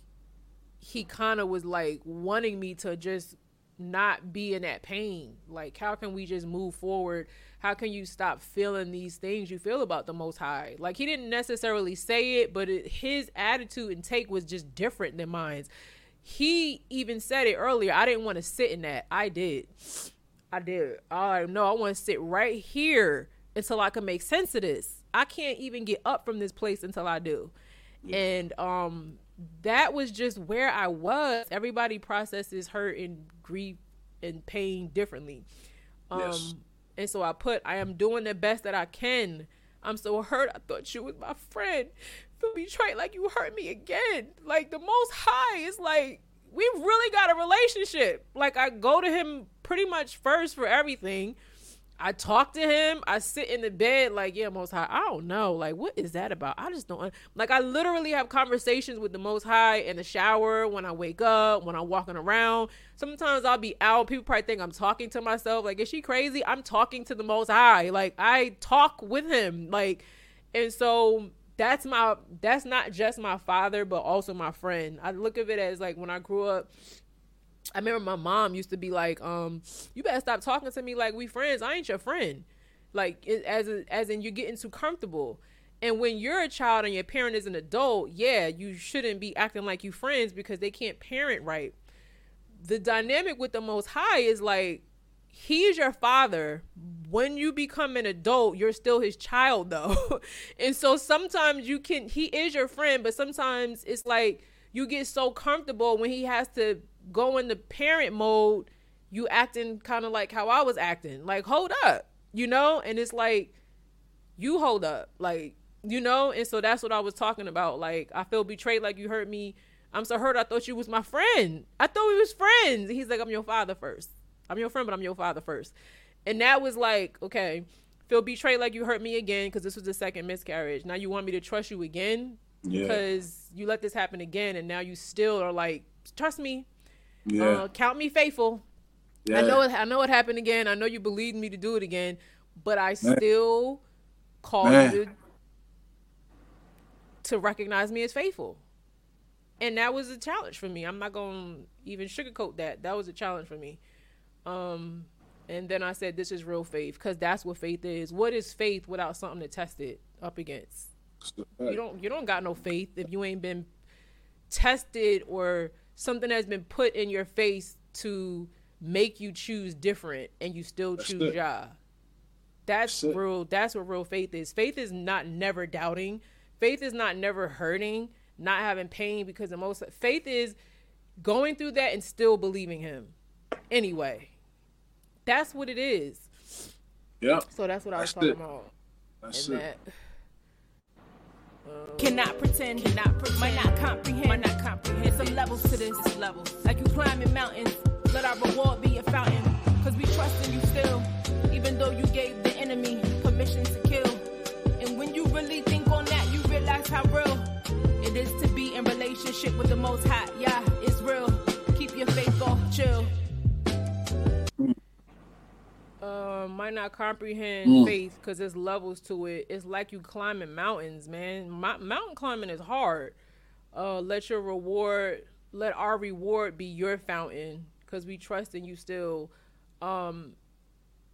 he kind of was like wanting me to just not be in that pain. Like, how can we just move forward? How can you stop feeling these things you feel about the Most High? Like, he didn't necessarily say it, but it, his attitude and take was just different than mine. He even said it earlier. I didn't want to sit in that. I did. I did. I no, I want to sit right here until I can make sense of this. I can't even get up from this place until I do. And um that was just where I was. Everybody processes hurt and grief and pain differently. Um Yes. And so I put I am doing the best that I can. I'm so hurt. I thought you was my friend. Feel betrayed like you hurt me again. Like the most high is like we really got a relationship. Like I go to him pretty much first for everything. I talk to him. I sit in the bed like, yeah, Most High. I don't know, like, what is that about? I just don't like. I literally have conversations with the Most High in the shower when I wake up, when I'm walking around. Sometimes I'll be out. People probably think I'm talking to myself. Like, is she crazy? I'm talking to the Most High. Like, I talk with him. Like, and so that's my that's not just my father, but also my friend. I look at it as like when I grew up. I remember my mom used to be like, um, "You better stop talking to me like we friends. I ain't your friend." Like it, as a, as in you're getting too comfortable. And when you're a child and your parent is an adult, yeah, you shouldn't be acting like you friends because they can't parent right. The dynamic with the Most High is like he's your father. When you become an adult, you're still his child (laughs) though. and so sometimes you can he is your friend, but sometimes it's like you get so comfortable when he has to go into parent mode, you acting kind of like how I was acting. Like, hold up, you know? And it's like you hold up. Like, you know? And so that's what I was talking about. Like, I feel betrayed like you hurt me. I'm so hurt I thought you was my friend. I thought we was friends. He's like, I'm your father first. I'm your friend, but I'm your father first. And that was like, okay, feel betrayed like you hurt me again because this was the second miscarriage. Now you want me to trust you again Yeah. because you let this happen again, and now you still are like, trust me, Yeah. uh, count me faithful. yeah. I know it, I know it happened again. I know you believed me to do it again, but I still call Man. you to, recognize me as faithful. And that was a challenge for me. I'm not going to even sugarcoat that. That was a challenge for me. Um and then I said this is real faith cuz that's what faith is. What is faith without something to test it up against? You don't you don't got no faith if you ain't been tested or something has been put in your face to make you choose different and you still That's choose it. Jah. That's That's real that's what real faith is. Faith is not never doubting. Faith is not never hurting, not having pain because the most faith is going through that and still believing him. Anyway, that's what it is. Yeah. So that's what I was That's talking it. about. That's And it. that Cannot pretend, cannot pretend, might not comprehend, might not comprehend. Some levels to this, levels. Like you climbing mountains, let our reward be a fountain. Cause we trust in you still, even though you gave the enemy permission to kill. And when you really think on that, you realize how real it is to be in relationship with the most high. Yeah, it's real. Keep your faith off, chill. Uh, might not comprehend Mm. faith because there's levels to it. It's like you climbing mountains, man. Mo- mountain climbing is hard. Uh, let your reward, let our reward be your fountain because we trust in you still. Um,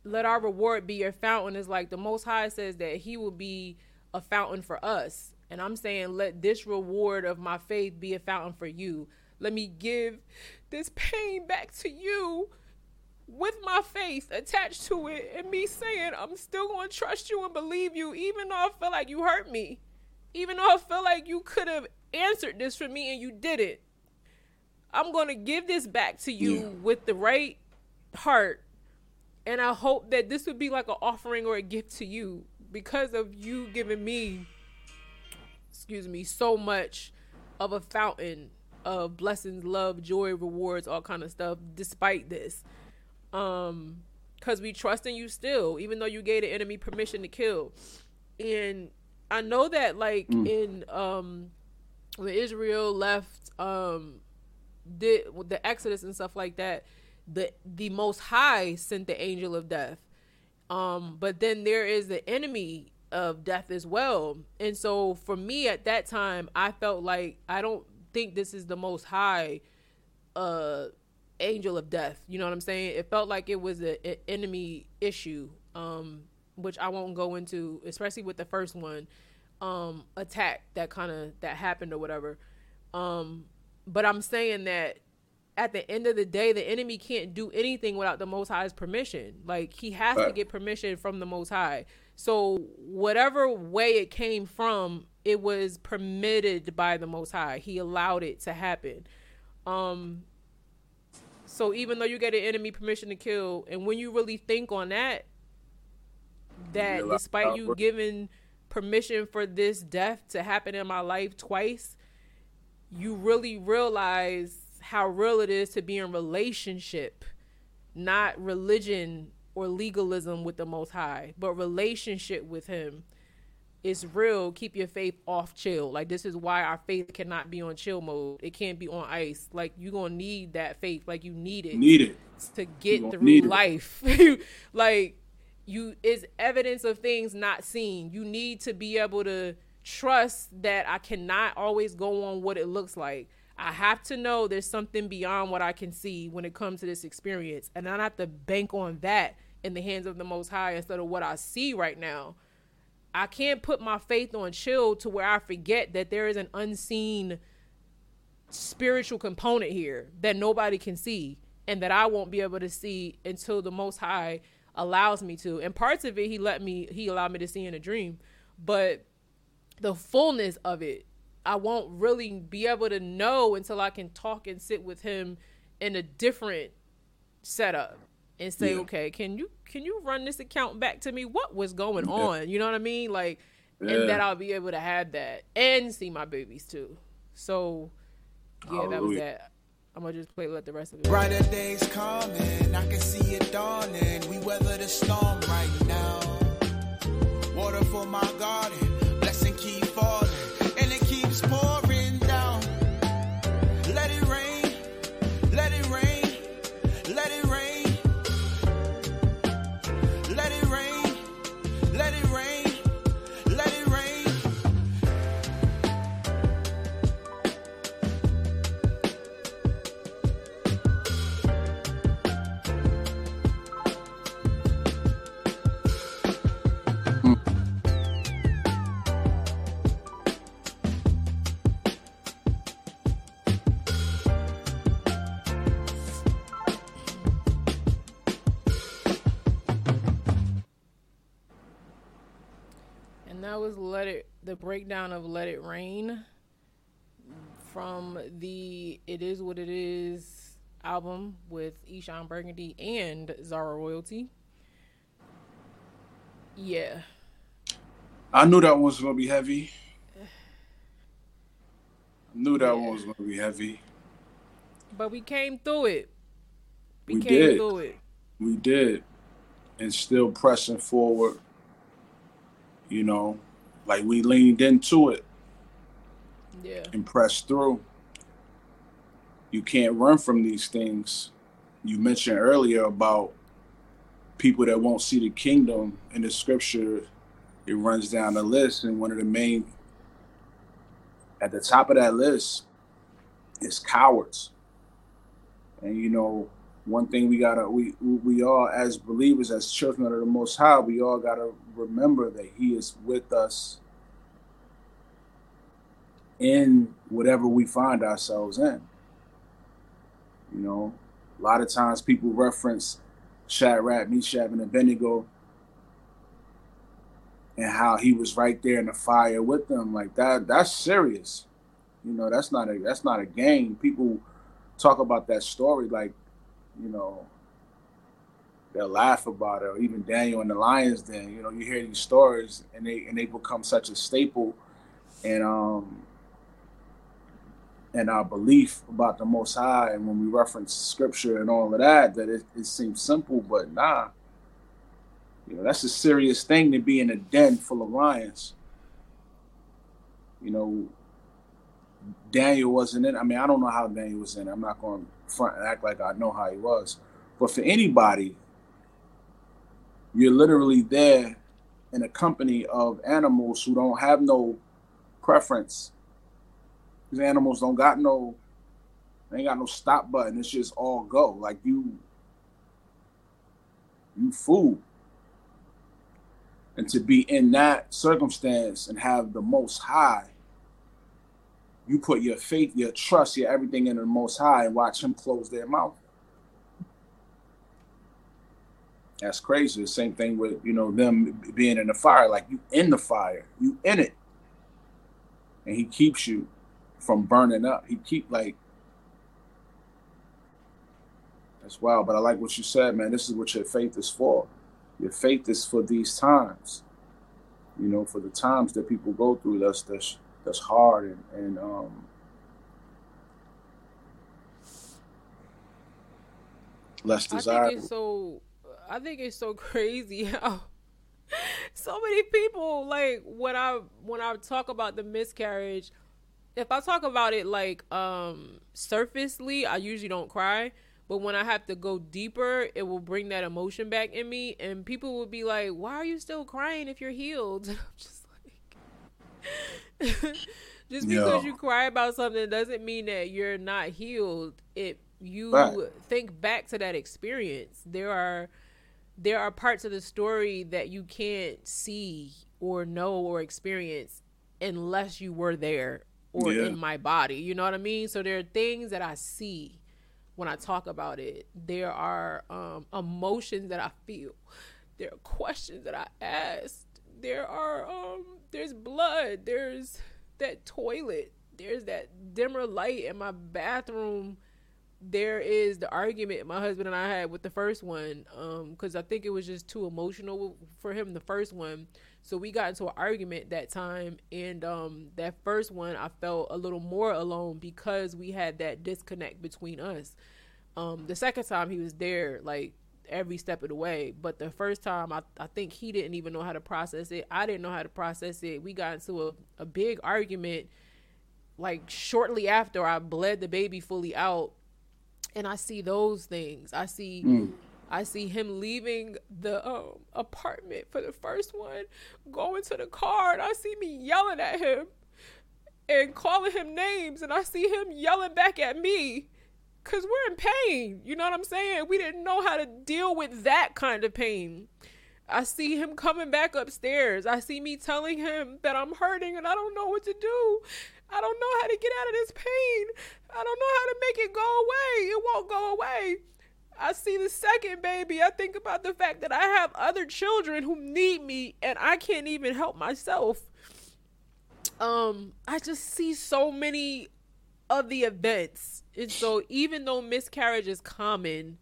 let our reward be your fountain is like the Most High says that He will be a fountain for us, and I'm saying let this reward of my faith be a fountain for you. Let me give this pain back to you with my faith attached to it and me saying I'm still going to trust you and believe you even though I feel like you hurt me. Even though I feel like you could have answered this for me and you didn't. I'm going to give this back to you yeah. with the right heart. And I hope that this would be like an offering or a gift to you because of you giving me excuse me so much of a fountain of blessings, love, joy, rewards, all kind of stuff despite this. Um cuz we trust in you still even though you gave the enemy permission to kill. And I know that like mm. in um when Israel left um did the Exodus and stuff like that, the the most high sent the angel of death. Um but then there is the enemy of death as well. And so for me at that time, I felt like I don't think this is the most high uh angel of death. You know what I'm saying? It felt like it was an enemy issue, um, which I won't go into, especially with the first one, um, attack that kind of that happened or whatever. Um, but I'm saying that at the end of the day, the enemy can't do anything without the Most High's permission. Like he has right. to get permission from the Most High. So whatever way it came from, it was permitted by the Most High. He allowed it to happen. Um, so even though you get an enemy permission to kill, and when you really think on that, that despite you giving permission for this death to happen in my life twice, you really realize how real it is to be in relationship, not religion or legalism with the most high, but relationship with him is real, keep your faith off chill. Like this is why our faith cannot be on chill mode. It can't be on ice. Like you're gonna need that faith. Like you need it. Need it to get through life. (laughs) like you is evidence of things not seen. You need to be able to trust that I cannot always go on what it looks like. I have to know there's something beyond what I can see when it comes to this experience. And I have to bank on that in the hands of the most high instead of what I see right now I can't put my faith on chill to where I forget that there is an unseen spiritual component here that nobody can see and that I won't be able to see until the most high allows me to. And parts of it he let me he allowed me to see in a dream, but the fullness of it I won't really be able to know until I can talk and sit with him in a different setup and say, yeah. okay, can you can you run this account back to me? What was going yeah. on? You know what I mean? Like, yeah. and that I'll be able to have that and see my babies too. So, yeah, Hallelujah. that was that. I'm gonna just play let the rest of it. Brighter days coming, I can see it dawning. We weather the storm right now. Water for my garden, blessing keep falling, the breakdown of let it rain from the it is what it is album with Eshon Burgundy and Zara Royalty. Yeah. I knew that one was gonna be heavy. I knew that yeah. one was gonna be heavy. But we came through it. We, we came did. through it. We did. And still pressing forward you know, like we leaned into it. Yeah. And pressed through. You can't run from these things. You mentioned earlier about people that won't see the kingdom in the scripture. It runs down the list, and one of the main at the top of that list is cowards. And you know, one thing we gotta we we all as believers as children of the most high we all gotta remember that he is with us in whatever we find ourselves in you know a lot of times people reference Shadrach, Meshach, and Abednego, and how he was right there in the fire with them. Like that, that's serious. You know, that's not a that's not a game. People talk about that story like, you know, they'll laugh about it. Or even Daniel and the Lions Den. You know, you hear these stories and they and they become such a staple and um and our belief about the Most High, and when we reference Scripture and all of that, that it, it seems simple, but nah. You know, that's a serious thing to be in a den full of lions. You know, Daniel wasn't in. I mean, I don't know how Daniel was in. I'm not going to front and act like I know how he was. But for anybody, you're literally there in a company of animals who don't have no preference these animals don't got no, they ain't got no stop button. It's just all go. Like you, you fool. And to be in that circumstance and have the most high, you put your faith, your trust, your everything in the most high and watch him close their mouth. That's crazy. The same thing with, you know, them being in the fire. Like you in the fire, you in it. And he keeps you from burning up. He keep like that's wild. But I like what you said, man. This is what your faith is for. Your faith is for these times. You know, for the times that people go through. That's that's that's hard and and um. Less desirable. I think it's so. I think it's so (laughs) crazy how so many people like when I when I talk about the miscarriage if I talk about it like um surfacely, I usually don't cry. But when I have to go deeper, it will bring that emotion back in me, and people will be like, "Why are you still crying if you're healed?" (laughs) (laughs) Just because you cry about something doesn't mean that you're not healed. If you right. think back to that experience. There are there are parts of the story that you can't see or know or experience unless you were there or yeah. in my body. You know what I mean? So there are things that I see when I talk about it. There are um, emotions that I feel. There are questions that I ask. There are um, there's blood. There's that toilet. There's that dimmer light in my bathroom. There is the argument my husband and I had with the first one um, because I think it was just too emotional for him. The first one so we got into an argument that time, and um, that first one I felt a little more alone because we had that disconnect between us. Um, the second time he was there, like every step of the way, but the first time I, I think he didn't even know how to process it. I didn't know how to process it. We got into a, a big argument like shortly after I bled the baby fully out and I see those things. I see mm. I see him leaving the um, apartment for the first one, going to the car, and I see me yelling at him and calling him names, and I see him yelling back at me because we're in pain. You know what I'm saying? We didn't know how to deal with that kind of pain. I see him coming back upstairs. I see me telling him that I'm hurting and I don't know what to do. I don't know how to get out of this pain. I don't know how to make it go away. It won't go away. I see the second baby, I think about the fact that I have other children who need me and I can't even help myself. Um, I just see so many of the events. And so even though miscarriage is common,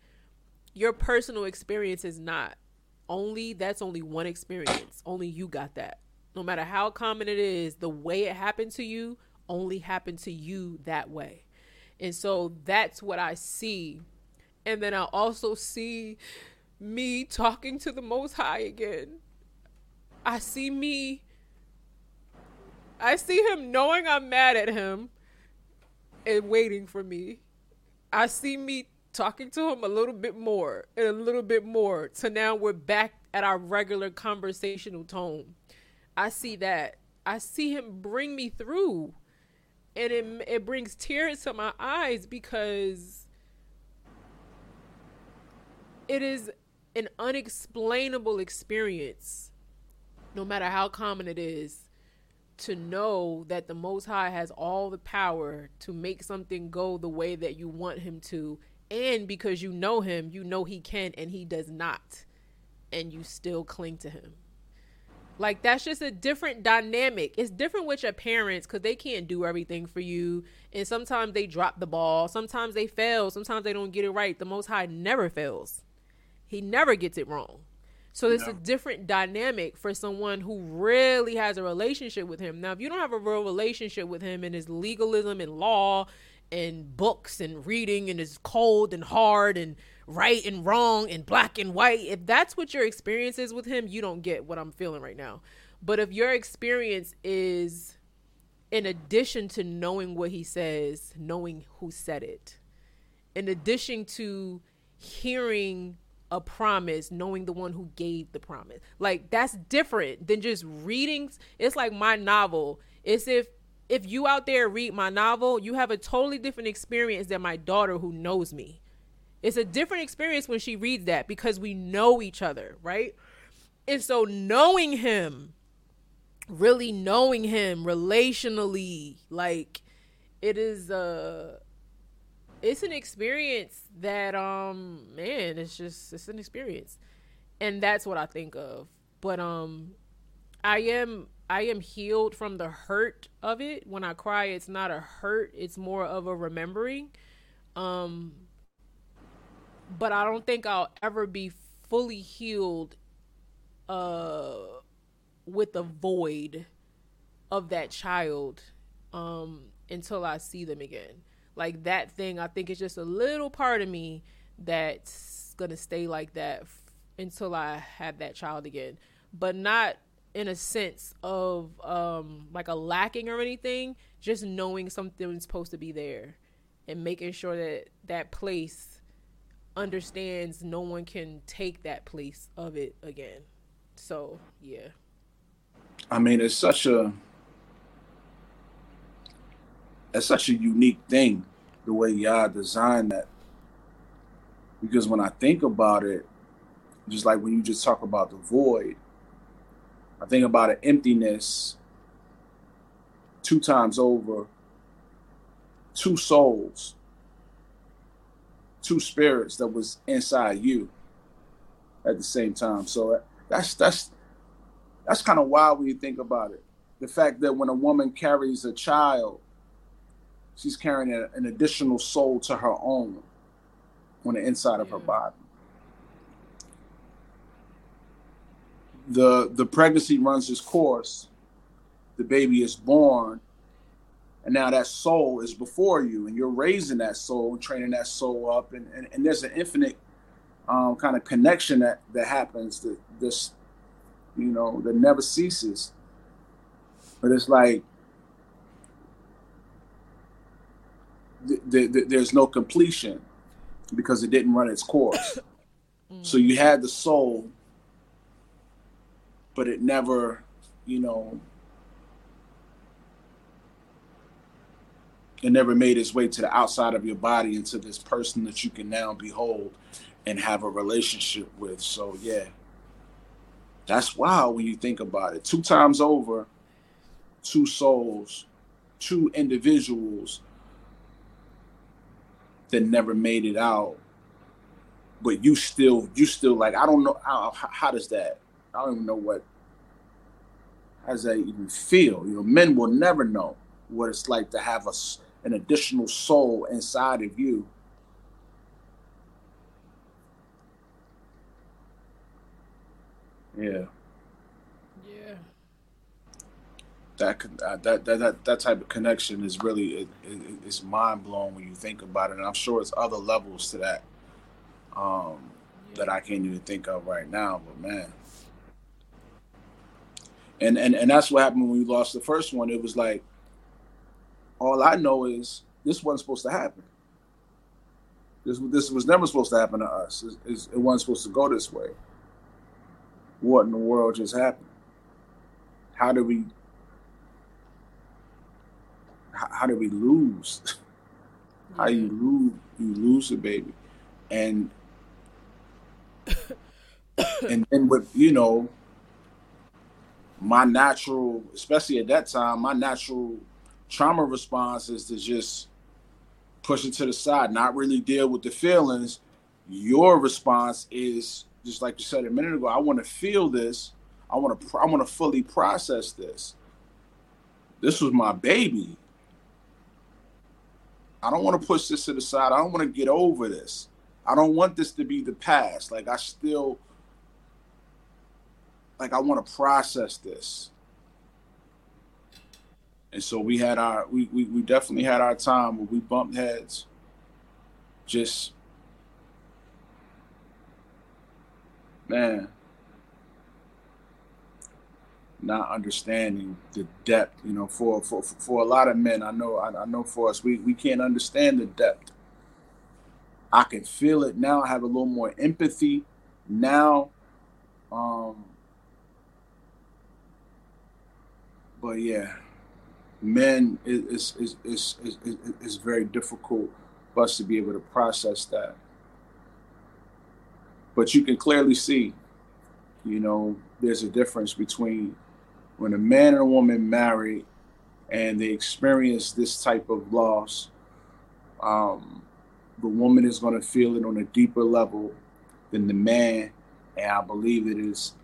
your personal experience is not. Only that's only one experience. Only you got that. No matter how common it is, the way it happened to you only happened to you that way. And so that's what I see and then I also see me talking to the Most High again. I see me. I see him knowing I'm mad at him and waiting for me. I see me talking to him a little bit more and a little bit more. So now we're back at our regular conversational tone. I see that. I see him bring me through. And it, it brings tears to my eyes because it is an unexplainable experience, no matter how common it is, to know that the Most High has all the power to make something go the way that you want Him to, and because you know him, you know he can and he does not, and you still cling to him. Like that's just a different dynamic. It's different with your parents because they can't do everything for you, and sometimes they drop the ball, sometimes they fail, sometimes they don't get it right. The Most High never fails; He never gets it wrong. So it's a different dynamic for someone who really has a relationship with him. Now, if you don't have a real relationship with him and his legalism and law and books and reading and is cold and hard and right and wrong and black and white, if that's what your experience is with him, you don't get what I'm feeling right now. But if your experience is in addition to knowing what he says, knowing who said it, in addition to hearing a promise knowing the one who gave the promise. Like that's different than just reading. It's like my novel. It's if if you out there read my novel you have a totally different experience than my daughter who knows me. It's a different experience when she reads that because we know each other right? And so knowing him really knowing him relationally like it is uh it's an experience that um man it's just it's an experience. And that's what i think of. But um i am i am healed from the hurt of it. When i cry it's not a hurt it's more of a remembering. Um but i don't think i'll ever be fully healed uh with the void of that child um until i see them again like that thing i think it's just a little part of me that's gonna stay like that f- until i have that child again. But not in a sense of um like a lacking or anything just knowing something's supposed to be there and making sure that that place understands no one can take that place of it again. So yeah. I mean, it's such a it's such a unique thing the way y'all designed that. Because when I think about it, just like when you just talk about the void, I think about an emptiness two times over, two souls, two spirits that was inside you at the same time. So uh, that's that's that's kind of wild when you think about it. The fact that when a woman carries a child, she's carrying a, an additional soul to her own on the inside of her body. The the pregnancy runs its course. The baby is born, and now that soul is before you, and you're raising that soul, training that soul up, and and, and there's an infinite um, kind of connection that that happens. That this you know, that never ceases. But it's like th- th- th- there's no completion because it didn't run its course. (coughs) So you had the soul, but it never, you know, it never made its way to the outside of your body into this person that you can now behold and have a relationship with. So yeah, that's wild when you think about it. Two times over, two souls, two individuals that never made it out. But you still, you still like, I don't know how, how does that? I don't even know what. How does that even feel? You know, men will never know what it's like to have a, an additional soul inside of you. Yeah that uh, that, that that that type of connection is really it, it, it's mind blowing when you think about it, and I'm sure it's other levels to that um, that I can't even think of right now. But man, and and and that's what happened when we lost the first one. It was like all I know is this wasn't supposed to happen. This this was never supposed to happen to us. It, it, it wasn't supposed to go this way. What in the world just happened? How did we how, how did we lose? (laughs) how you lose you lose a baby, and (coughs) and then with you know my natural, especially at that time, my natural trauma response is to just push it to the side, not really deal with the feelings, your response is just like you said a minute ago. I want to feel this. I want to. I want to fully process this. This was my baby. I don't want to push this to the side. I don't want to get over this. I don't want this to be the past. Like I still like I want to process this. And so we had our we, we we definitely had our time where we bumped heads. Just man, not understanding the depth. You know, for for for a lot of men, I know I, I know for us, we we can't understand the depth. I can feel it now. I have a little more empathy now. Um, but yeah, men is is, is is is is very difficult for us to be able to process that. But you can clearly see, you know, there's a difference between when a man and a woman marry and they experience this type of loss. Um, the woman is going to feel it on a deeper level than the man, and I believe it is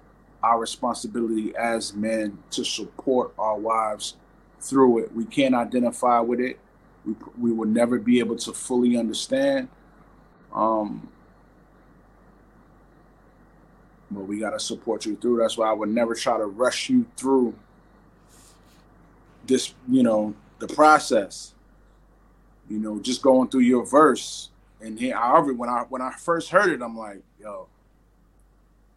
our responsibility as men to support our wives through it. We can't identify with it. We, we will never be able to fully understand. Um, but we got to support you through. That's why I would never try to rush you through this, you know, the process. You know, just going through your verse. And here, however, when I when I first heard it, I'm like, yo,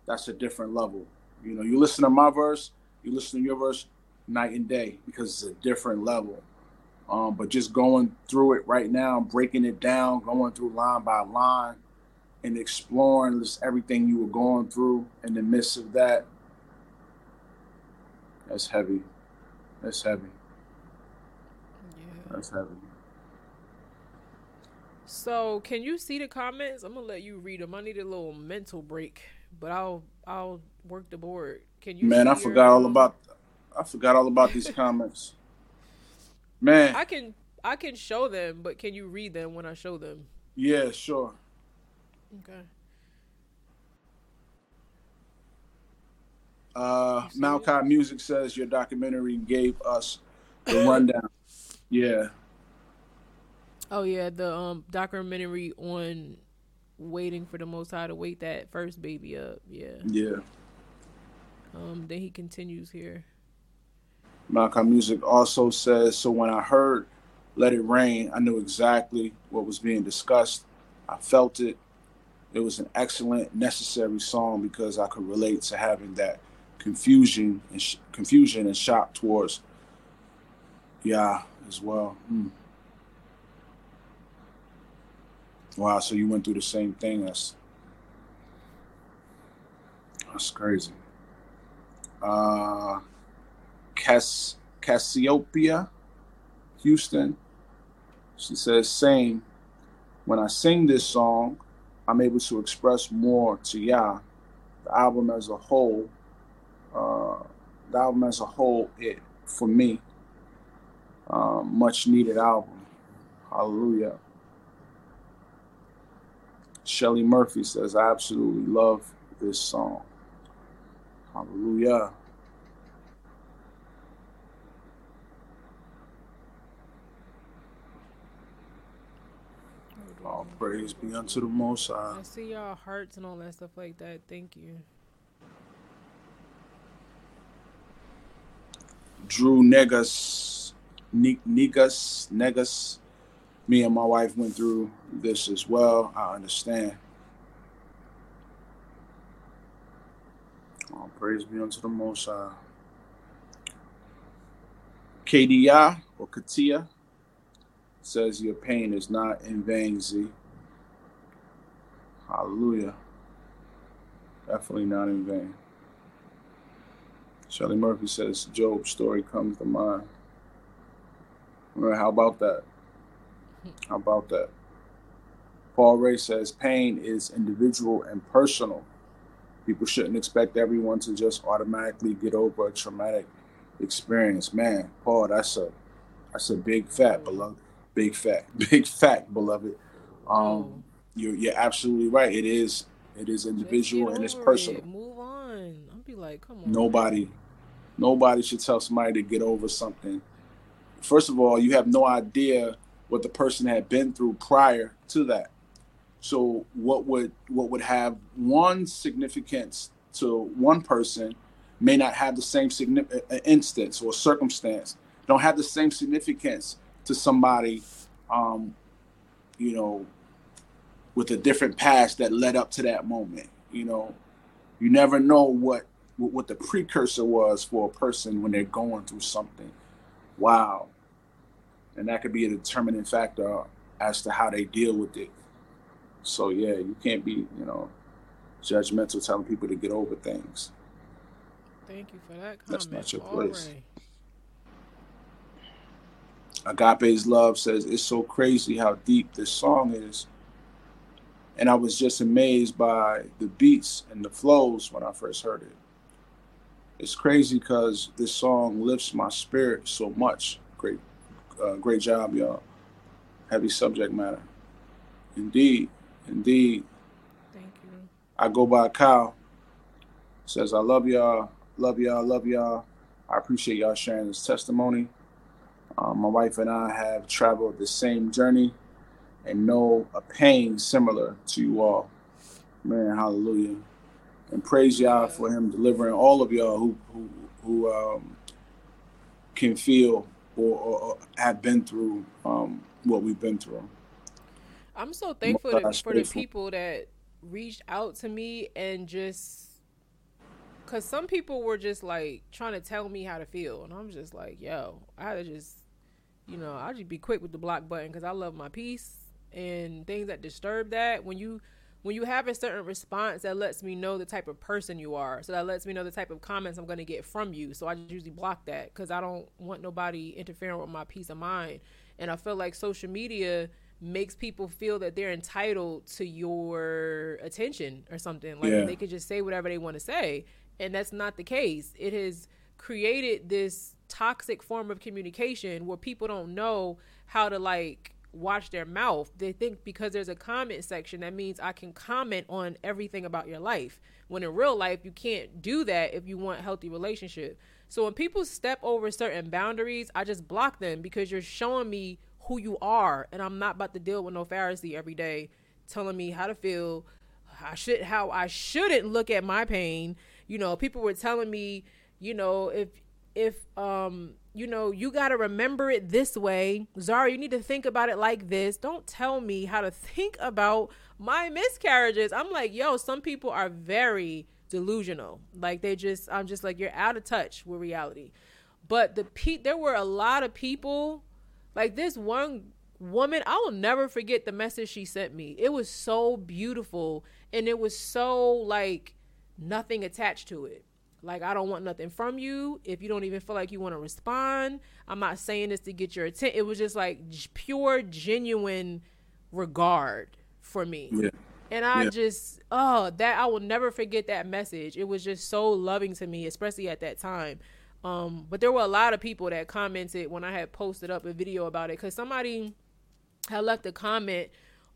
that's a different level. You know, you listen to my verse, you listen to your verse night and day because it's a different level. Um, but just going through it right now, breaking it down, going through line by line, and exploring just everything you were going through in the midst of that. That's heavy. That's heavy. Yeah. That's heavy. So, can you see the comments? I'm gonna let you read them. I need a little mental break, but I'll I'll work the board. Can you? Man, I forgot all about. Um, I forgot all about these comments. Man, I can I can show them, but can you read them when I show them? Yeah, sure. Okay. Uh, Malachi Music says your documentary gave us the (laughs) rundown. yeah. Oh yeah, the um documentary on waiting for the Most High to wake that first baby up. Yeah. Yeah. Um. Then he continues here. Malachi Music also says so. When I heard "Let It Rain," I knew exactly what was being discussed. I felt it it was an excellent, necessary song because I could relate to having that confusion and sh- confusion and shock towards yeah as well. Hmm. Wow, so you went through the same thing. That's that's crazy. Uh, Cass Cassiopeia, Houston. She says, "Same. When I sing this song, I'm able to express more to Yah. The album as a whole, uh, the album as a whole, it for me, um, much needed album. Hallelujah. Shelly Murphy says, I absolutely love this song. Hallelujah. All praise be unto the Most High. I see y'all hearts and all that stuff like that. Thank you. Drew Negas, Negas, Negas. Me and my wife went through this as well. I understand. All praise be unto the Most High. KDI or Katia says your pain is not in vain, Z. Hallelujah. Definitely not in vain. Shelly Murphy says Job's story comes to mind. How about that? How about that? Paul Ray says pain is individual and personal. People shouldn't expect everyone to just automatically get over a traumatic experience. Man, Paul, that's a that's a big fat beloved Big fat, (laughs) big fat beloved. Um, Oh. You're you're absolutely right. It is it is individual and it's personal. it. Move on. I'll be like, come on. Nobody, nobody should tell somebody to get over something. First of all, you have no idea what the person had been through prior to that. So what would what would have one significance to one person may not have the same significant instance or circumstance. Don't have the same significance to somebody, um, you know, with a different past that led up to that moment. You know, you never know what what the precursor was for a person when they're going through something. Wow. And that could be a determining factor as to how they deal with it. So yeah, you can't be, you know, judgmental telling people to get over things. Thank you for that comment. That's not your place. Agape's Love says it's so crazy how deep this song is. And I was just amazed by the beats and the flows when I first heard it. It's crazy because this song lifts my spirit so much. Great, uh, great job, y'all. Heavy subject matter. Indeed, indeed. Thank you. I go by Kyle. Says I love y'all, love y'all, love y'all. I appreciate y'all sharing this testimony. Um, my wife and I have traveled the same journey and know a pain similar to you all. Man, hallelujah. And praise y'all for him delivering all of y'all who who, who um, can feel or, or, have been through um, what we've been through. I'm so thankful to, for the people that reached out to me and just because some people were just like trying to tell me how to feel, and I'm just like, yo, I had to just, you know, I'll just be quick with the block button because I love my peace and things that disturb that. When you when you have a certain response that lets me know the type of person you are, so that lets me know the type of comments I'm going to get from you. So I just usually block that because I don't want nobody interfering with my peace of mind. And I feel like social media makes people feel that they're entitled to your attention or something. Like Yeah. they could just say whatever they want to say. And that's not the case. It has created this toxic form of communication where people don't know how to like watch their mouth. They think because there's a comment section that means I can comment on everything about your life. When in real life you can't do that if you want healthy relationship. So when people step over certain boundaries, I just block them because you're showing me who you are and I'm not about to deal with no Pharisee every day telling me how to feel, I should how I shouldn't look at my pain. You know, people were telling me, you know, if if um you know you got to remember it this way. Zara you need to think about it like this. Don't tell me how to (laughs) think about my miscarriages. I'm like yo some people are very delusional. Like they just i'm just like you're out of touch with reality. But the pe- there were a lot of people like this one woman i will never forget the message she sent me. It was so beautiful and it was so like nothing attached to it like i don't want nothing from you if you don't even feel like you want to respond i'm not saying this to get your attention it was just like j- pure genuine regard for me Yeah. and I Yeah. just, oh, that I will never forget that message. It was just so loving to me, especially at that time. Um, but there were a lot of people that commented when I had posted up a video about it because somebody had left a comment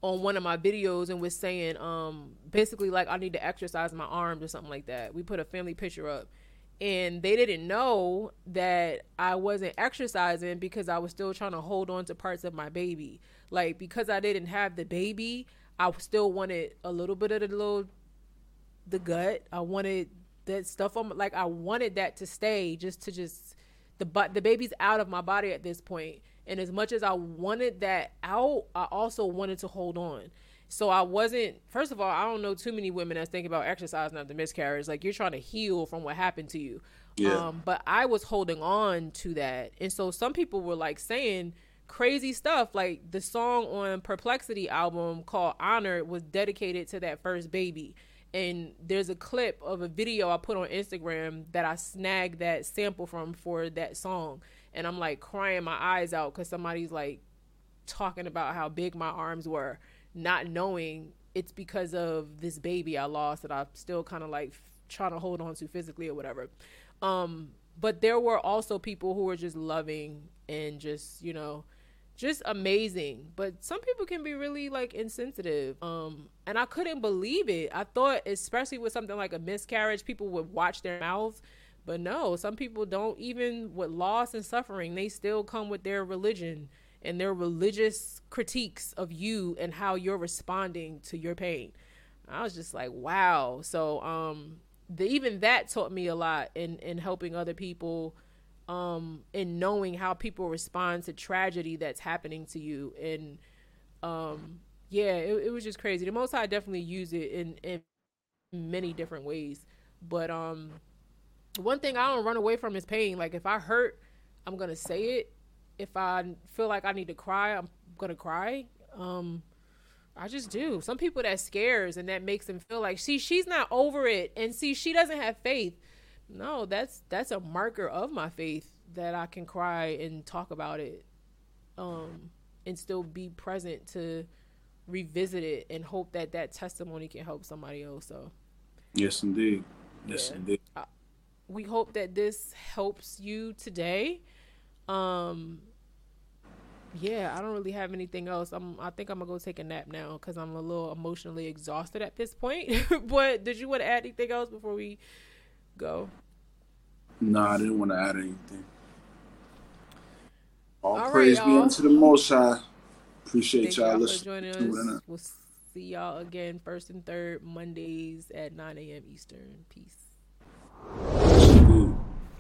on one of my videos and was saying, um, basically like I need to exercise my arms or something like that. We put a family picture up. And they didn't know that I wasn't exercising because I was still trying to hold on to parts of my baby. Like because I didn't have the baby, I still wanted a little bit of the little the gut. I wanted that stuff on like I wanted that to stay just to just the but the baby's out of my body at this point. And as much as I wanted that out, I also wanted to hold on. So I wasn't first of all, I don't know too many women that's thinking about exercising after miscarriage. Like you're trying to heal from what happened to you. Yeah. Um, but I was holding on to that. And so some people were like saying crazy stuff like the song on Perplexity album called Honor was dedicated to that first baby. And there's a clip of a video I put on Instagram that I snagged that sample from for that song. And I'm like crying my eyes out because somebody's like talking about how big my arms were, not knowing it's because of this baby I lost that I'm still kind of like trying to hold on to physically or whatever. Um, but there were also people who were just loving and just, you know, just amazing. But some people can be really like insensitive. Um, and I couldn't believe it. I thought, especially with something like a miscarriage, people would watch their mouths. But no, some people don't even with loss and suffering, they still come with their religion and their religious critiques of you and how you're responding to your pain. I was just like, wow. So um the, even that taught me a lot in in helping other people um in knowing how people respond to tragedy that's happening to you and um yeah it, it was just crazy the most i definitely use it in in many different ways but um one thing i don't run away from is pain like if i hurt i'm gonna say it if i feel like i need to cry i'm gonna cry um I just do. Some people that scares and that makes them feel like see she's not over it and see she doesn't have faith. No, that's that's a marker of my faith that I can cry and talk about it um and still be present to revisit it and hope that that testimony can help somebody else. So Yes, indeed. Yes, Yeah. indeed. We hope that this helps you today. Um yeah, I don't really have anything else. I'm I think I'm going to go take a nap now cuz I'm a little emotionally exhausted at this point. (laughs) but did you want to add anything else before we go? No, I didn't want to add anything. All, All right, praise be y'all. unto the Most High. Appreciate Thank y'all y'all for listening. joining us. We'll see y'all again first and third Mondays at 9 a.m. Eastern. Peace.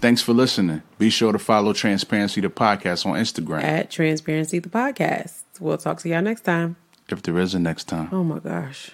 Thanks for listening. Be sure to follow Transparency the Podcast on Instagram. At Transparency the Podcast. We'll talk to y'all next time. If there is a next time. Oh my gosh.